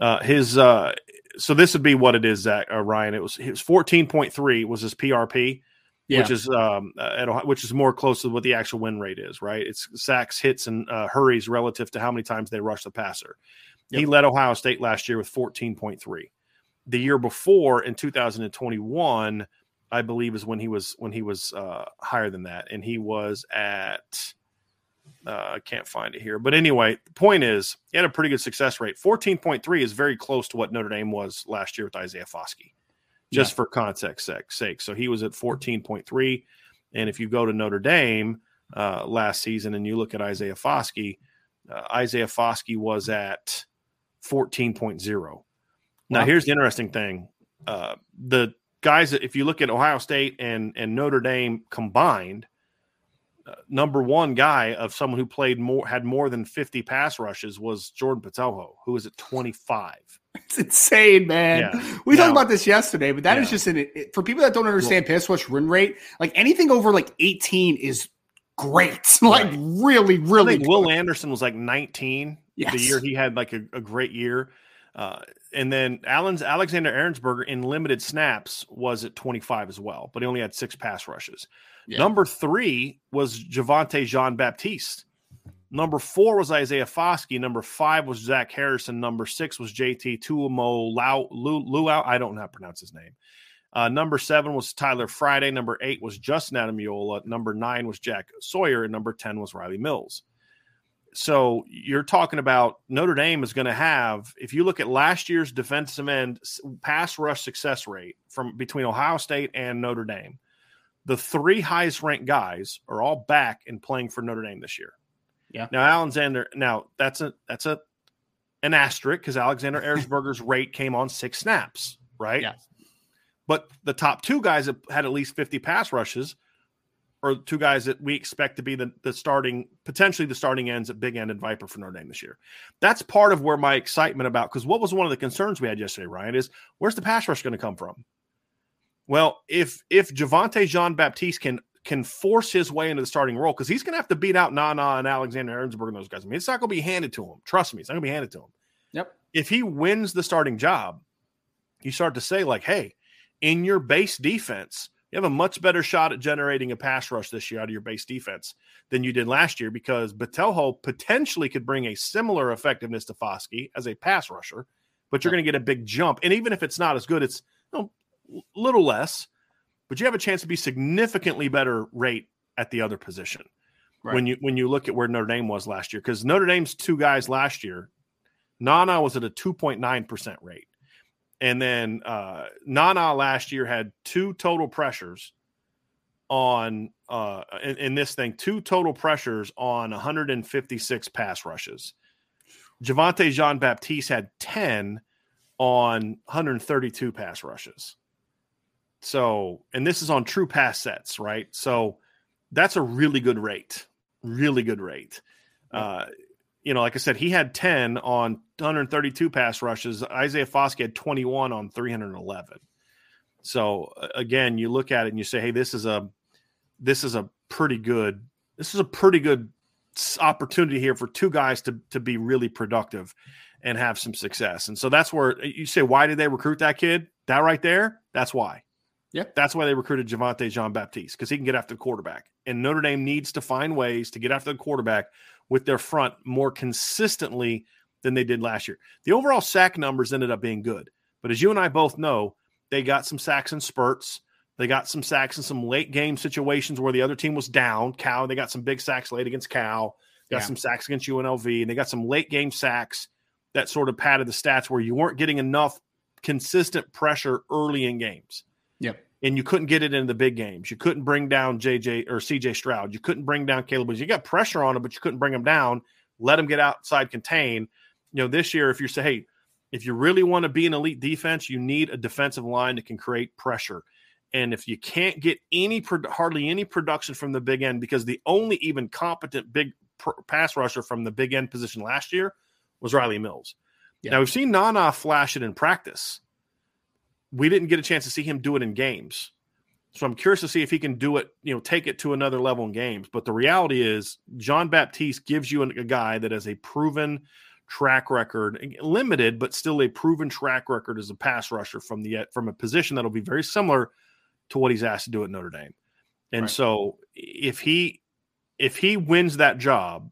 Uh, his uh, so this would be what it is, Zach uh, Ryan. It was his fourteen point three was his PRP, yeah. which is um at, which is more close to what the actual win rate is, right? It's sacks, hits, and uh, hurries relative to how many times they rush the passer. Yep. He led Ohio State last year with fourteen point three. The year before, in two thousand and twenty one, I believe is when he was when he was uh, higher than that, and he was at uh, I can't find it here. But anyway, the point is, he had a pretty good success rate. 14.3 is very close to what Notre Dame was last year with Isaiah Foskey, just yeah. for context sake. So he was at 14.3. And if you go to Notre Dame uh, last season and you look at Isaiah Foskey, uh, Isaiah Foskey was at 14.0. Now, wow. here's the interesting thing. Uh, the guys, if you look at Ohio State and, and Notre Dame combined – number one guy of someone who played more had more than 50 pass rushes was Jordan Botelho, who was at 25. It's insane, man. Yeah. We now, talked about this yesterday, but that yeah. is just an for people that don't understand well, pass rush win rate. Like anything over like 18 is great. like right. really, really. Will Anderson was like 19 yes. the year he had like a, a great year. Uh, and then Allen's Alexander Ehrensberger in limited snaps was at 25 as well, but he only had six pass rushes. Yeah. Number three was Javonte Jean Baptiste. Number four was Isaiah Foskey. Number five was Zach Harrison. Number six was JT Tuamo Lau Luau. I don't know how to pronounce his name. Uh, number seven was Tyler Friday. Number eight was Justin Ademilola. Number nine was Jack Sawyer. And number 10 was Rylie Mills. So you're talking about Notre Dame is going to have, if you look at last year's defensive end pass rush success rate from between Ohio State and Notre Dame, the three highest ranked guys are all back and playing for Notre Dame this year. Yeah. Now Alexander, now that's a that's a an asterisk because Alexander Ehrensberger's rate came on six snaps, right? Yeah. But the top two guys that had at least 50 pass rushes are two guys that we expect to be the, the starting, potentially the starting ends at Big End and Viper for Notre Dame this year. That's part of where my excitement about, because what was one of the concerns we had yesterday, Ryan, is where's the pass rush going to come from? Well, if if Javonte Jean Baptiste can can force his way into the starting role, because he's going to have to beat out Nana and Alexander Ehrensberg and those guys. I mean, it's not going to be handed to him. Trust me, it's not going to be handed to him. Yep. If he wins the starting job, you start to say like, hey, in your base defense, you have a much better shot at generating a pass rush this year out of your base defense than you did last year because Botelho potentially could bring a similar effectiveness to Foskey as a pass rusher, but you're going to get a big jump. And even if it's not as good, it's you know, little less, but you have a chance to be significantly better rate at the other position. Right. When you when you look at where Notre Dame was last year, because Notre Dame's two guys last year, Nana was at a 2.9% rate. And then uh, Nana last year had two total pressures on uh in, in, this thing, two total pressures on 156 pass rushes. Javontae Jean Baptiste had 10 on 132 pass rushes. So, and this is on true pass sets, right? So that's a really good rate. Really good rate. Uh, you know, like I said, he had 10 on 132 pass rushes. Isaiah Foskey had 21 on 311. So again, you look at it and you say, "Hey, this is a this is a pretty good this is a pretty good opportunity here for two guys to to be really productive and have some success." And so that's where you say, "Why did they recruit that kid?" That right there, that's why. Yeah, that's why they recruited Javontae Jean Baptiste because he can get after the quarterback. And Notre Dame needs to find ways to get after the quarterback with their front more consistently than they did last year. The overall sack numbers ended up being good, but as you and I both know, they got some sacks and spurts. They got some sacks in some late game situations where the other team was down. Cal, they got some big sacks late against Cal. Got yeah. some sacks against UNLV, and they got some late game sacks that sort of padded the stats where you weren't getting enough consistent pressure early in games. Yep. And you couldn't get it in the big games. You couldn't bring down JJ or CJ Stroud. You couldn't bring down Caleb Williams. You got pressure on him, but you couldn't bring him down. Let him get outside contain. You know, this year, if you say, hey, if you really want to be an elite defense, you need a defensive line that can create pressure. And if you can't get any hardly any production from the big end, because the only even competent big pass rusher from the big end position last year was Rylie Mills. Yeah. Now we've seen Nana flash it in practice. We didn't get a chance to see him do it in games. So I'm curious to see if he can do it, you know, take it to another level in games. But the reality is, John Baptiste gives you a guy that has a proven track record, limited but still a proven track record as a pass rusher from the from a position that'll be very similar to what he's asked to do at Notre Dame. And right. so if he if he wins that job,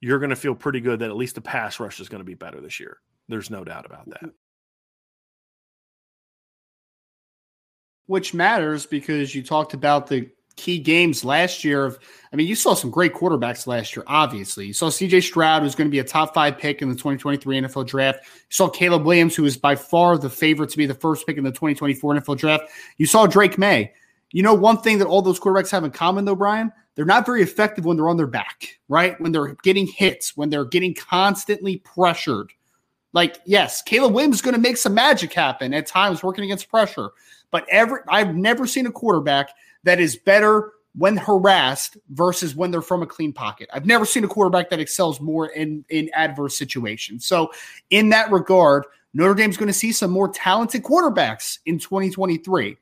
you're going to feel pretty good that at least the pass rush is going to be better this year. There's no doubt about that. Which matters because you talked about the key games last year of I mean, you saw some great quarterbacks last year, obviously. You saw CJ Stroud, who's going to be a top five pick in the 2023 NFL draft. You saw Caleb Williams, who is by far the favorite to be the first pick in the 2024 NFL draft. You saw Drake Maye. You know, one thing that all those quarterbacks have in common, though, Brian, they're not very effective when they're on their back, right? When they're getting hits, when they're getting constantly pressured. Like, yes, Caleb Williams is going to make some magic happen at times working against pressure. But every I've never seen a quarterback that is better when harassed versus when they're from a clean pocket. I've never seen a quarterback that excels more in in adverse situations. So, in that regard, Notre Dame's going to see some more talented quarterbacks in 2023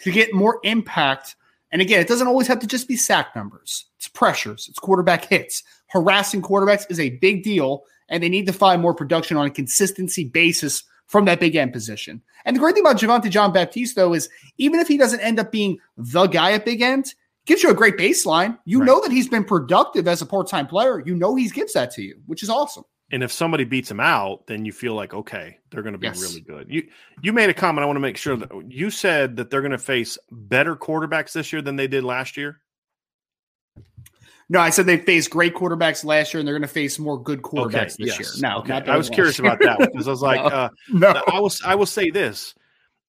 to get more impact. And again, it doesn't always have to just be sack numbers. It's pressures, it's quarterback hits. Harassing quarterbacks is a big deal, and they need to find more production on a consistency basis from that big end position. And the great thing about Javontae Jean Baptiste, though, is even if he doesn't end up being the guy at big end, gives you a great baseline. You right. know that he's been productive as a part time player. You know he gives that to you, which is awesome. And if somebody beats him out, then you feel like okay, they're going to be yes. really good. You you made a comment. I want to make sure that you said that they're going to face better quarterbacks this year than they did last year. No, I said they faced great quarterbacks last year, and they're going to face more good quarterbacks okay, this yes. year. No, okay. I was curious about that because I was like, no, uh, no. I will. I will say this: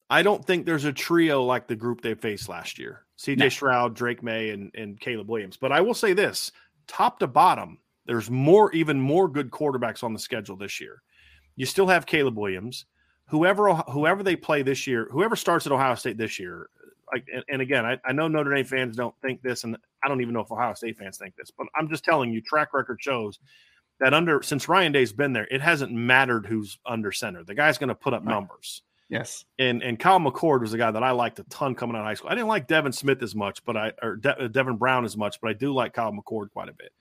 I don't think there's a trio like the group they faced last year. CJ no. Stroud, Drake Maye, and, and Caleb Williams. But I will say this top to bottom, there's more, even more good quarterbacks on the schedule this year. You still have Caleb Williams. Whoever whoever they play this year, whoever starts at Ohio State this year, like and, and again, I, I know Notre Dame fans don't think this, and I don't even know if Ohio State fans think this, but I'm just telling you, track record shows that under since Ryan Day's been there, it hasn't mattered who's under center. The guy's going to put up right. numbers. Yes. And and Kyle McCord was a guy that I liked a ton coming out of high school. I didn't like Devin Smith as much, but I or De- uh, Devin Brown as much, but I do like Kyle McCord quite a bit.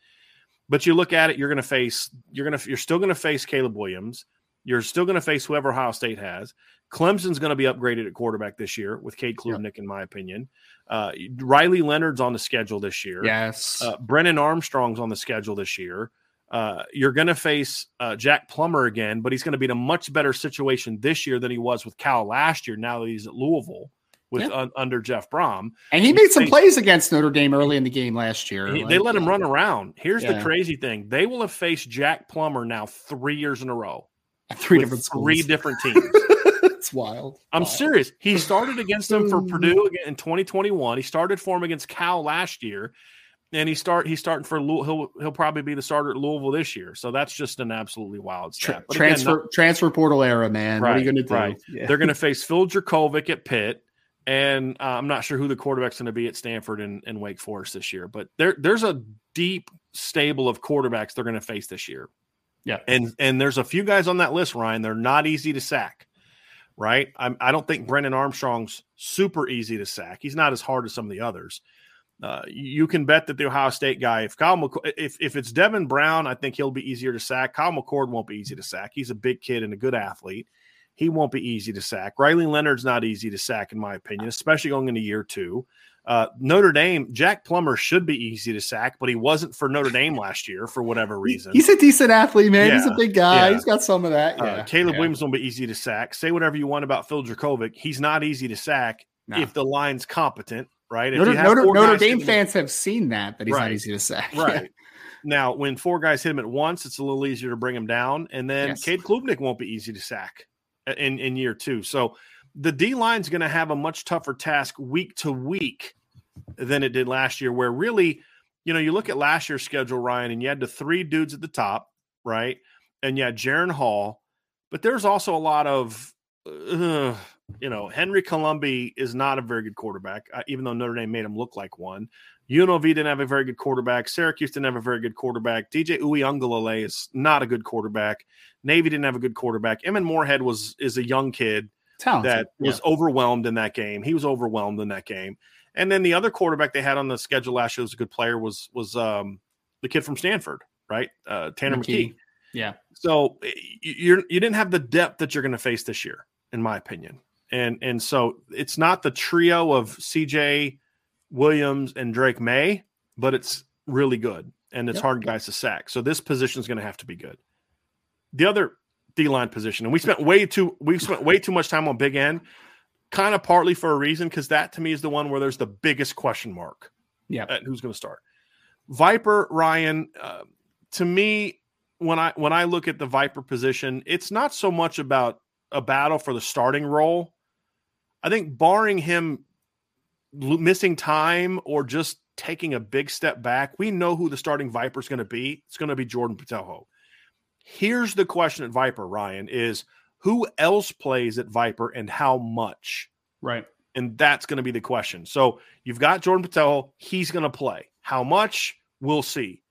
But you look at it, you're going to face you're going to you're still going to face Caleb Williams. You're still going to face whoever Ohio State has. Clemson's going to be upgraded at quarterback this year with Cade Klubnik, yep. in my opinion. Uh, Riley Leonard's on the schedule this year. Yes. Uh, Brennan Armstrong's on the schedule this year. Uh, you're going to face uh, Jack Plummer again, but he's going to be in a much better situation this year than he was with Cal last year. Now that he's at Louisville with yeah. un, under Jeff Brohm, and he made some faced, plays against Notre Dame early in the game last year. He, like, they let him run around. Here's yeah. the crazy thing: they will have faced Jack Plummer now three years in a row, three different three different teams. it's wild. I'm wild. serious. He started against them for Purdue in 2021. He started for him against Cal last year, and he start he's starting for Louis, he'll he'll probably be the starter at Louisville this year. So that's just an absolutely wild stat. Tra- transfer again, not, transfer portal era, man. Right, what are you going to do? Right. Yeah. They're going to face Phil Jurkovec at Pitt, and uh, I'm not sure who the quarterback's going to be at Stanford and, and Wake Forest this year. But there there's a deep stable of quarterbacks they're going to face this year. Yeah, and and there's a few guys on that list, Ryan. They're not easy to sack right? I'm, I do not think Brennan Armstrong's super easy to sack. He's not as hard as some of the others. Uh, you can bet that the Ohio State guy, if Kyle, McC- if if it's Devin Brown, I think he'll be easier to sack. Kyle McCord won't be easy to sack. He's a big kid and a good athlete. He won't be easy to sack. Riley Leonard's not easy to sack, in my opinion, especially going into year two. Uh, Notre Dame, Jack Plummer should be easy to sack, but he wasn't for Notre Dame last year for whatever reason. He's a decent athlete, man. Yeah, He's a big guy. Yeah. He's got some of that. Uh, yeah. Uh, Caleb yeah. Williams will be easy to sack. Say whatever you want about Phil Jurkovec. He's not easy to sack no. if the line's competent, right? If Notre, Notre, Notre Dame fans have seen that, that he's right. not easy to sack. Right. now, when four guys hit him at once, it's a little easier to bring him down. And then yes. Cade Klubnik won't be easy to sack in, in year two. So the D line's going to have a much tougher task week to week than it did last year, where really, you know, you look at last year's schedule, Ryan, and you had the three dudes at the top, right? And you had Jaren Hall, but there's also a lot of, uh, you know, Henry Colombi is not a very good quarterback, uh, even though Notre Dame made him look like one. UNLV didn't have a very good quarterback. Syracuse didn't have a very good quarterback. DJ Uiagalelei is not a good quarterback. Navy didn't have a good quarterback. Emmett Morehead was is a young kid Talented, that was overwhelmed in that game. He was overwhelmed in that game. And then the other quarterback they had on the schedule last year was a good player was was um, the kid from Stanford, right? Uh, Tanner McKee. McKee. Yeah. So you're you didn't have the depth that you're going to face this year, in my opinion. And and so it's not the trio of CJ Williams and Drake Maye, but it's really good and it's yep. hard guys to sack. So this position is going to have to be good. The other D line position, and we spent way too we spent way too much time on big end kind of partly for a reason because that to me is the one where there's the biggest question mark. Yeah, who's going to start? Viper Ryan. Uh, to me, when I when I look at the Viper position, it's not so much about a battle for the starting role. I think barring him missing time or just taking a big step back, we know who the starting Viper is going to be. It's going to be Jordan Botelho. Here's the question at Viper, Ryan, is who else plays at Viper and how much? Right. And that's going to be the question. So you've got Jordan Botelho. He's going to play. How much? We'll see.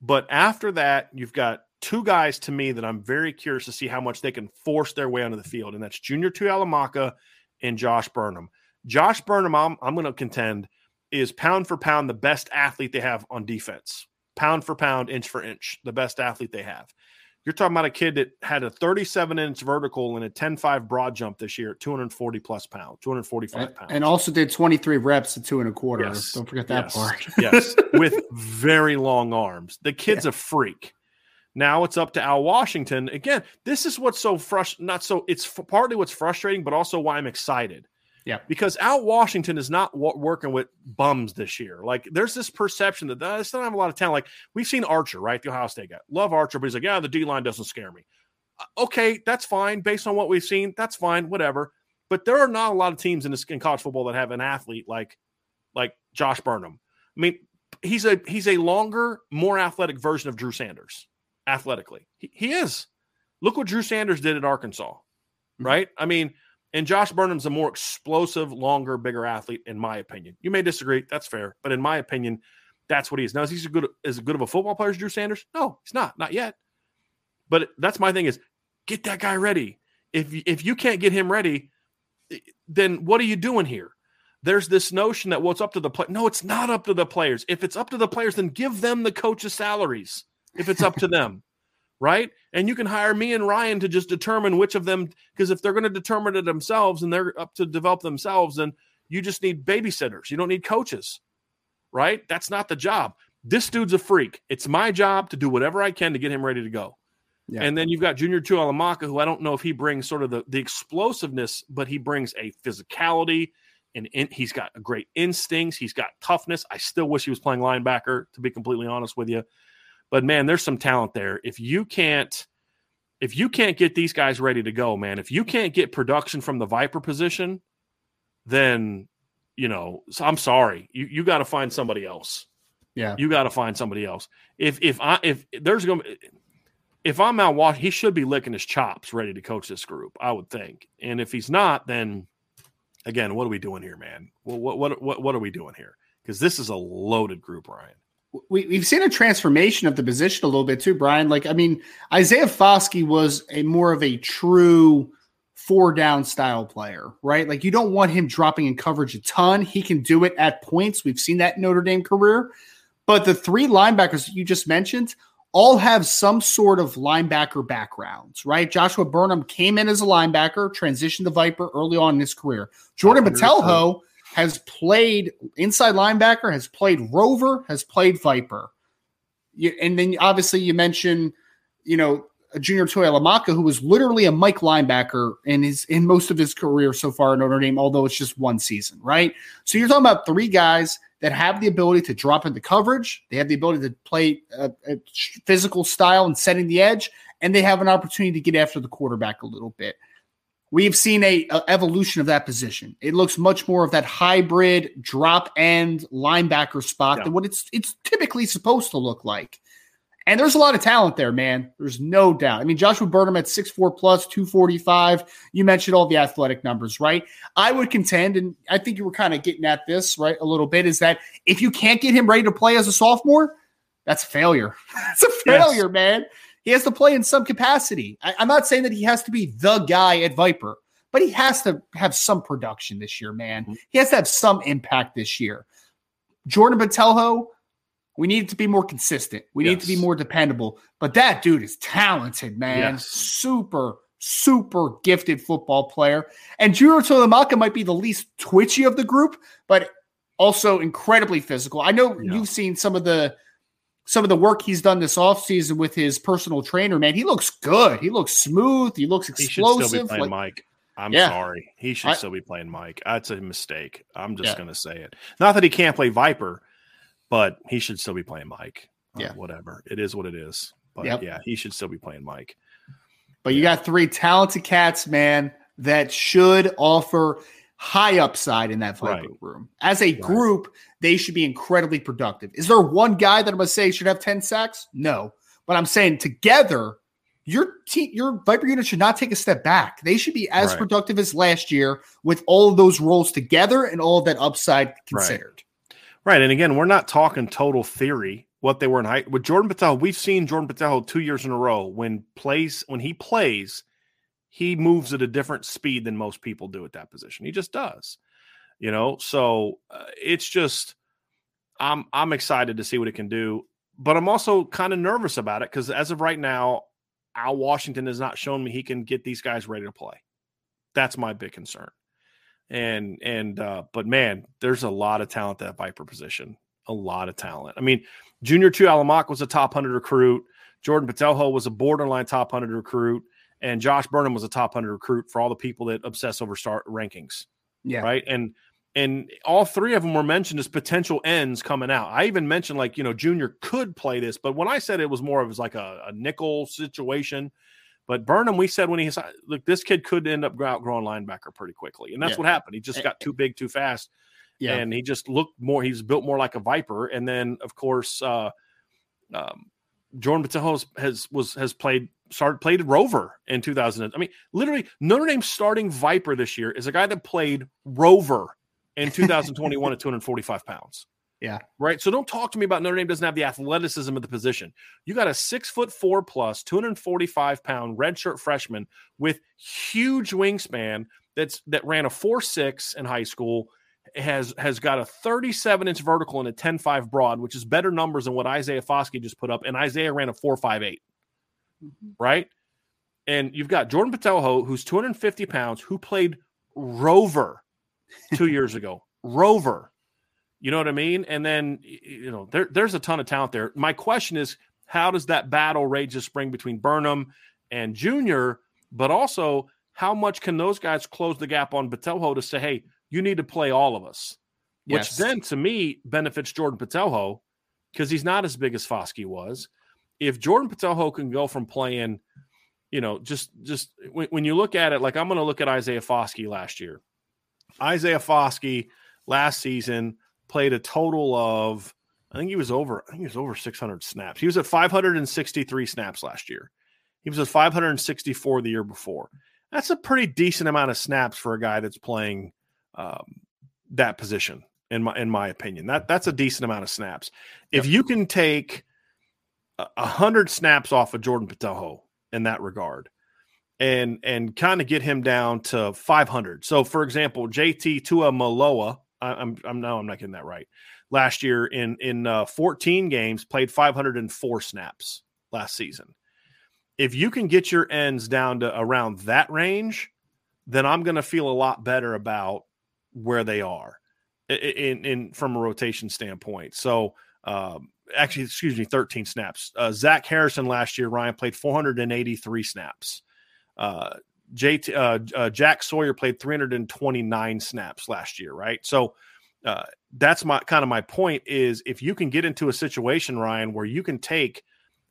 But after that, you've got two guys to me that I'm very curious to see how much they can force their way onto the field, and that's Junior Tuihalamaka and Josh Burnham. Josh Burnham, I'm, I'm going to contend, is pound for pound the best athlete they have on defense. Pound for pound, inch for inch, the best athlete they have. You're talking about a kid that had a 37 inch vertical and a 10 5 broad jump this year at 240 plus pounds, 245 pounds. And also did 23 reps at two and a quarter. Yes. Don't forget that yes. part. yes. With very long arms. The kid's yeah. a freak. Now it's up to Al Washington. Again, this is what's so frustrating. Not so, it's partly what's frustrating, but also why I'm excited yeah. Because Al Washington is not working with bums this year. Like there's this perception that they still have a lot of talent. Like we've seen Archer, right? The Ohio State guy. Love Archer, but he's like, yeah, the D line doesn't scare me. Uh, okay, that's fine. Based on what we've seen, that's fine, whatever. But there are not a lot of teams in, this, in college football that have an athlete like like Josh Burnham. I mean, he's a he's a longer, more athletic version of Drew Sanders athletically. He, he is. Look what Drew Sanders did at Arkansas, mm-hmm. right? I mean, and Josh Burnham's a more explosive, longer, bigger athlete, in my opinion. You may disagree. That's fair. But in my opinion, that's what he is. Now, is he as good, as good of a football player as Drew Sanders? No, he's not. Not yet. But that's my thing is get that guy ready. If, if you can't get him ready, then what are you doing here? There's this notion that well, it's up to the play. No, it's not up to the players. If it's up to the players, then give them the coach's salaries. If it's up to them right? And you can hire me and Ryan to just determine which of them, because if they're going to determine it themselves and they're up to develop themselves, then you just need babysitters. You don't need coaches, right? That's not the job. This dude's a freak. It's my job to do whatever I can to get him ready to go. Yeah. And then you've got Junior Tuihalamaka, who I don't know if he brings sort of the, the explosiveness, but he brings a physicality and in, he's got great instincts. He's got toughness. I still wish he was playing linebacker, to be completely honest with you. But man, there's some talent there. If you can't if you can't get these guys ready to go, man, if you can't get production from the Viper position, then you know, I'm sorry. You you got to find somebody else. Yeah. You got to find somebody else. If if I if there's going to if I'm Al Washington, he should be licking his chops ready to coach this group, I would think. And if he's not, then again, what are we doing here, man? Well, what what what what are we doing here? Because this is a loaded group, Ryan. We, we've seen a transformation of the position a little bit too, Brian. Like, I mean, Isaiah Foskey was a more of a true four down style player, right? Like, you don't want him dropping in coverage a ton. He can do it at points. We've seen that Notre Dame career. But the three linebackers you just mentioned all have some sort of linebacker backgrounds, right? Joshua Burnham came in as a linebacker, transitioned to Viper early on in his career. Jordan Botelho has played inside linebacker, has played Rover, has played Viper. You, and then obviously you mentioned, you know, a Junior Tuihalamaka, who was literally a Mike linebacker in his in most of his career so far in Notre Dame, although it's just one season, right? So you're talking about three guys that have the ability to drop into coverage. They have the ability to play a, a physical style and setting the edge, and they have an opportunity to get after the quarterback a little bit. We've seen a, a, evolution of that position. It looks much more of that hybrid drop end linebacker spot yeah. than what it's it's typically supposed to look like. And there's a lot of talent there, man. There's no doubt. I mean, Joshua Burnham at 6'4 plus, 245. You mentioned all the athletic numbers, right? I would contend, and I think you were kind of getting at this, right, a little bit, is that if you can't get him ready to play as a sophomore, that's a failure. That's a failure, yes. man. He has to play in some capacity. I, am not saying that he has to be the guy at Viper, but he has to have some production this year, man. Mm-hmm. He has to have some impact this year. Jordan Botelho, we need to be more consistent. We yes. need to be more dependable. But that dude is talented, man. Yes. Super, super gifted football player. And Junior Tuihalamaka might be the least twitchy of the group, but also incredibly physical. I know yeah. you've seen some of the some of the work he's done this offseason with his personal trainer, man. He looks good. He looks smooth. He looks explosive. He should still be playing like, Mike. I'm yeah. sorry. He should I, still be playing Mike. That's a mistake. I'm just yeah. going to say it. Not that he can't play Viper, but he should still be playing Mike. Uh, yeah. whatever. It is what it is. But yep. yeah, he should still be playing Mike. But you got three talented cats, man, that should offer high upside in that Viper right. room. As a right. group, they should be incredibly productive. Is there one guy that I'm going to say should have 10 sacks? No. But I'm saying together, your team, your Viper unit should not take a step back. They should be as right. productive as last year with all of those roles together and all of that upside considered. Right. And again, we're not talking total theory what they were in height. With Jordan Botelho, we've seen Jordan Botelho two years in a row when plays when he plays, he moves at a different speed than most people do at that position. He just does. You know, so uh, it's just I'm I'm excited to see what it can do, but I'm also kind of nervous about it because as of right now, Al Washington has not shown me he can get these guys ready to play. That's my big concern and and uh, but man, there's a lot of talent at Viper position. A lot of talent. I mean, Junior Tuihalamaka was a top hundred recruit. Jordan Botelho was a borderline top hundred recruit, and Josh Burnham was a top hundred recruit for all the people that obsess over start rankings. Yeah. Right. And and all three of them were mentioned as potential ends coming out. I even mentioned like you know Junior could play this, but when I said it was more of like a, a nickel situation, but Burnham, we said when he look, this kid could end up outgrowing linebacker pretty quickly, and that's yeah. what happened. He just got too big too fast, yeah. and he just looked more. He's built more like a viper, and then of course, uh, um, Jordan Botelho has was has played started played Rover in 2000. I mean, literally Notre Dame starting Viper this year is a guy that played Rover in 2021 at 245 pounds. Yeah. Right. So don't talk to me about Notre Dame doesn't have the athleticism of the position. You got a six foot four plus, 245 pound redshirt freshman with huge wingspan that's that ran a four six in high school, has has got a 37 inch vertical and a 10 5 broad, which is better numbers than what Isaiah Foskey just put up. And Isaiah ran a 4 5 8. Mm-hmm. Right. And you've got Jordan Botelho, who's 250 pounds, who played Rover two years ago. Rover you know what I mean? And then you know there, there's a ton of talent there. My question is, how does that battle rage this spring between Burnham and Junior? But also, how much can those guys close the gap on Botelho to say, hey, you need to play all of us? Which yes. then to me benefits Jordan Botelho because he's not as big as Foskey was. If Jordan Botelho can go from playing you know, just just when, when you look at it, like I'm going to look at Isaiah Foskey last year. Isaiah Foskey last season played a total of I think he was over I think he was over 600 snaps. He was at 563 snaps last year. He was at 564 the year before. That's a pretty decent amount of snaps for a guy that's playing um, that position in my in my opinion. That that's a decent amount of snaps. If you can take a hundred snaps off of Jordan Botelho in that regard, and and kind of get him down to 500. So, for example, JT Tuimoloau, I, I'm I'm no, I'm not getting that right. Last year in in uh, 14 games, played 504 snaps last season. If you can get your ends down to around that range, then I'm going to feel a lot better about where they are in, in from a rotation standpoint. So um, actually, excuse me, 13 snaps. Uh, Zach Harrison last year, Ryan played 483 snaps. Uh, JT, uh, uh, Jack Sawyer played 329 snaps last year, right? So uh, that's my kind of my point is if you can get into a situation, Ryan, where you can take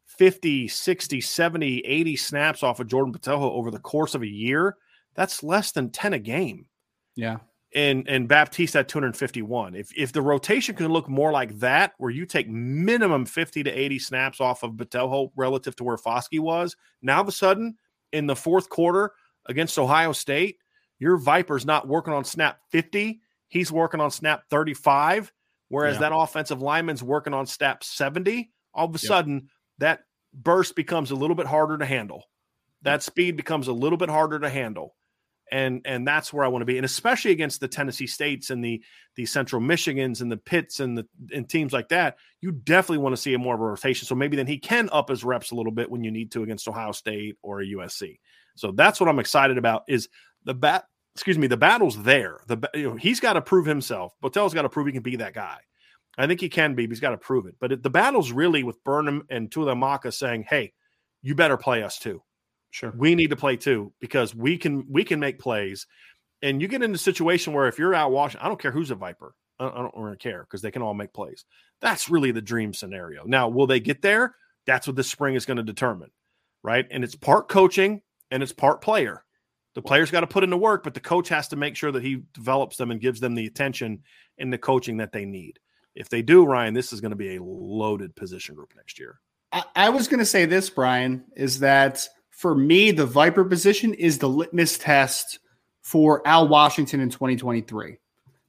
50, 60, 70, 80 snaps off of Jordan Botelho over the course of a year, that's less than 10 a game. Yeah and and Baptiste at 251. If if the rotation can look more like that, where you take minimum 50 to 80 snaps off of Botelho relative to where Foskey was, now all of a sudden in the fourth quarter against Ohio State, your Viper's not working on snap 50, he's working on snap 35, whereas yeah. that offensive lineman's working on snap 70. All of a sudden, that burst becomes a little bit harder to handle. That speed becomes a little bit harder to handle and and that's where I want to be, and especially against the Tennessee States and the the Central Michigans and the Pitts and the and teams like that, you definitely want to see a more of a rotation. So maybe then he can up his reps a little bit when you need to against Ohio State or USC. So that's what I'm excited about. Is the bat? Excuse me, the battle's there. The you know, he's got to prove himself. Botelho's got to prove he can be that guy. I think he can be, but he's got to prove it. But it, the battle's really with Burnham and Tuihalamaka saying, "Hey, you better play us too." Sure. We need to play too because we can we can make plays. And you get in a situation where if you're out watching, I don't care who's a Viper. I don't, I don't really care because they can all make plays. That's really the dream scenario. Now, will they get there? That's what this spring is going to determine, right? And it's part coaching and it's part player. The player's got to put in the work, but the coach has to make sure that he develops them and gives them the attention and the coaching that they need. If they do, Ryan, this is going to be a loaded position group next year. I, I was going to say this, Brian, is that for me, the Viper position is the litmus test for Al Washington in 2023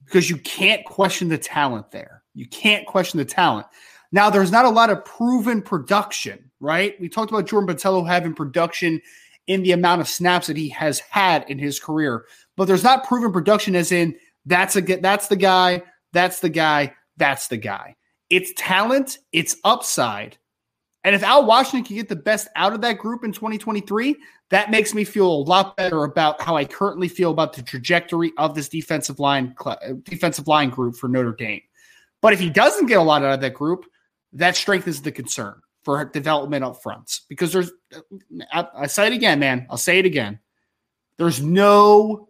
because you can't question the talent there. You can't question the talent. Now, there's not a lot of proven production, right? We talked about Jordan Botelho having production in the amount of snaps that he has had in his career, but there's not proven production as in that's a that's the guy, that's the guy, that's the guy. It's talent, it's upside, and if Al Washington can get the best out of that group in 2023, that makes me feel a lot better about how I currently feel about the trajectory of this defensive line uh, defensive line group for Notre Dame. But if he doesn't get a lot out of that group, that strengthens the concern for development up front. Because there's, uh, I, I say it again, man. I'll say it again. There's no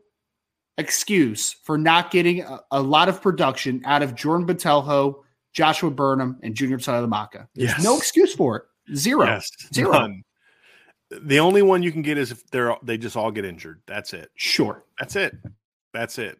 excuse for not getting a, a lot of production out of Jordan Botelho Joshua Burnham, and Junior Tuihalamaka. There's yes. no excuse for it. Zero. Yes, Zero. None. The only one you can get is if they're they just all get injured. That's it. Sure. That's it. That's it.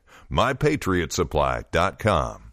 MyPatriotSupply.com.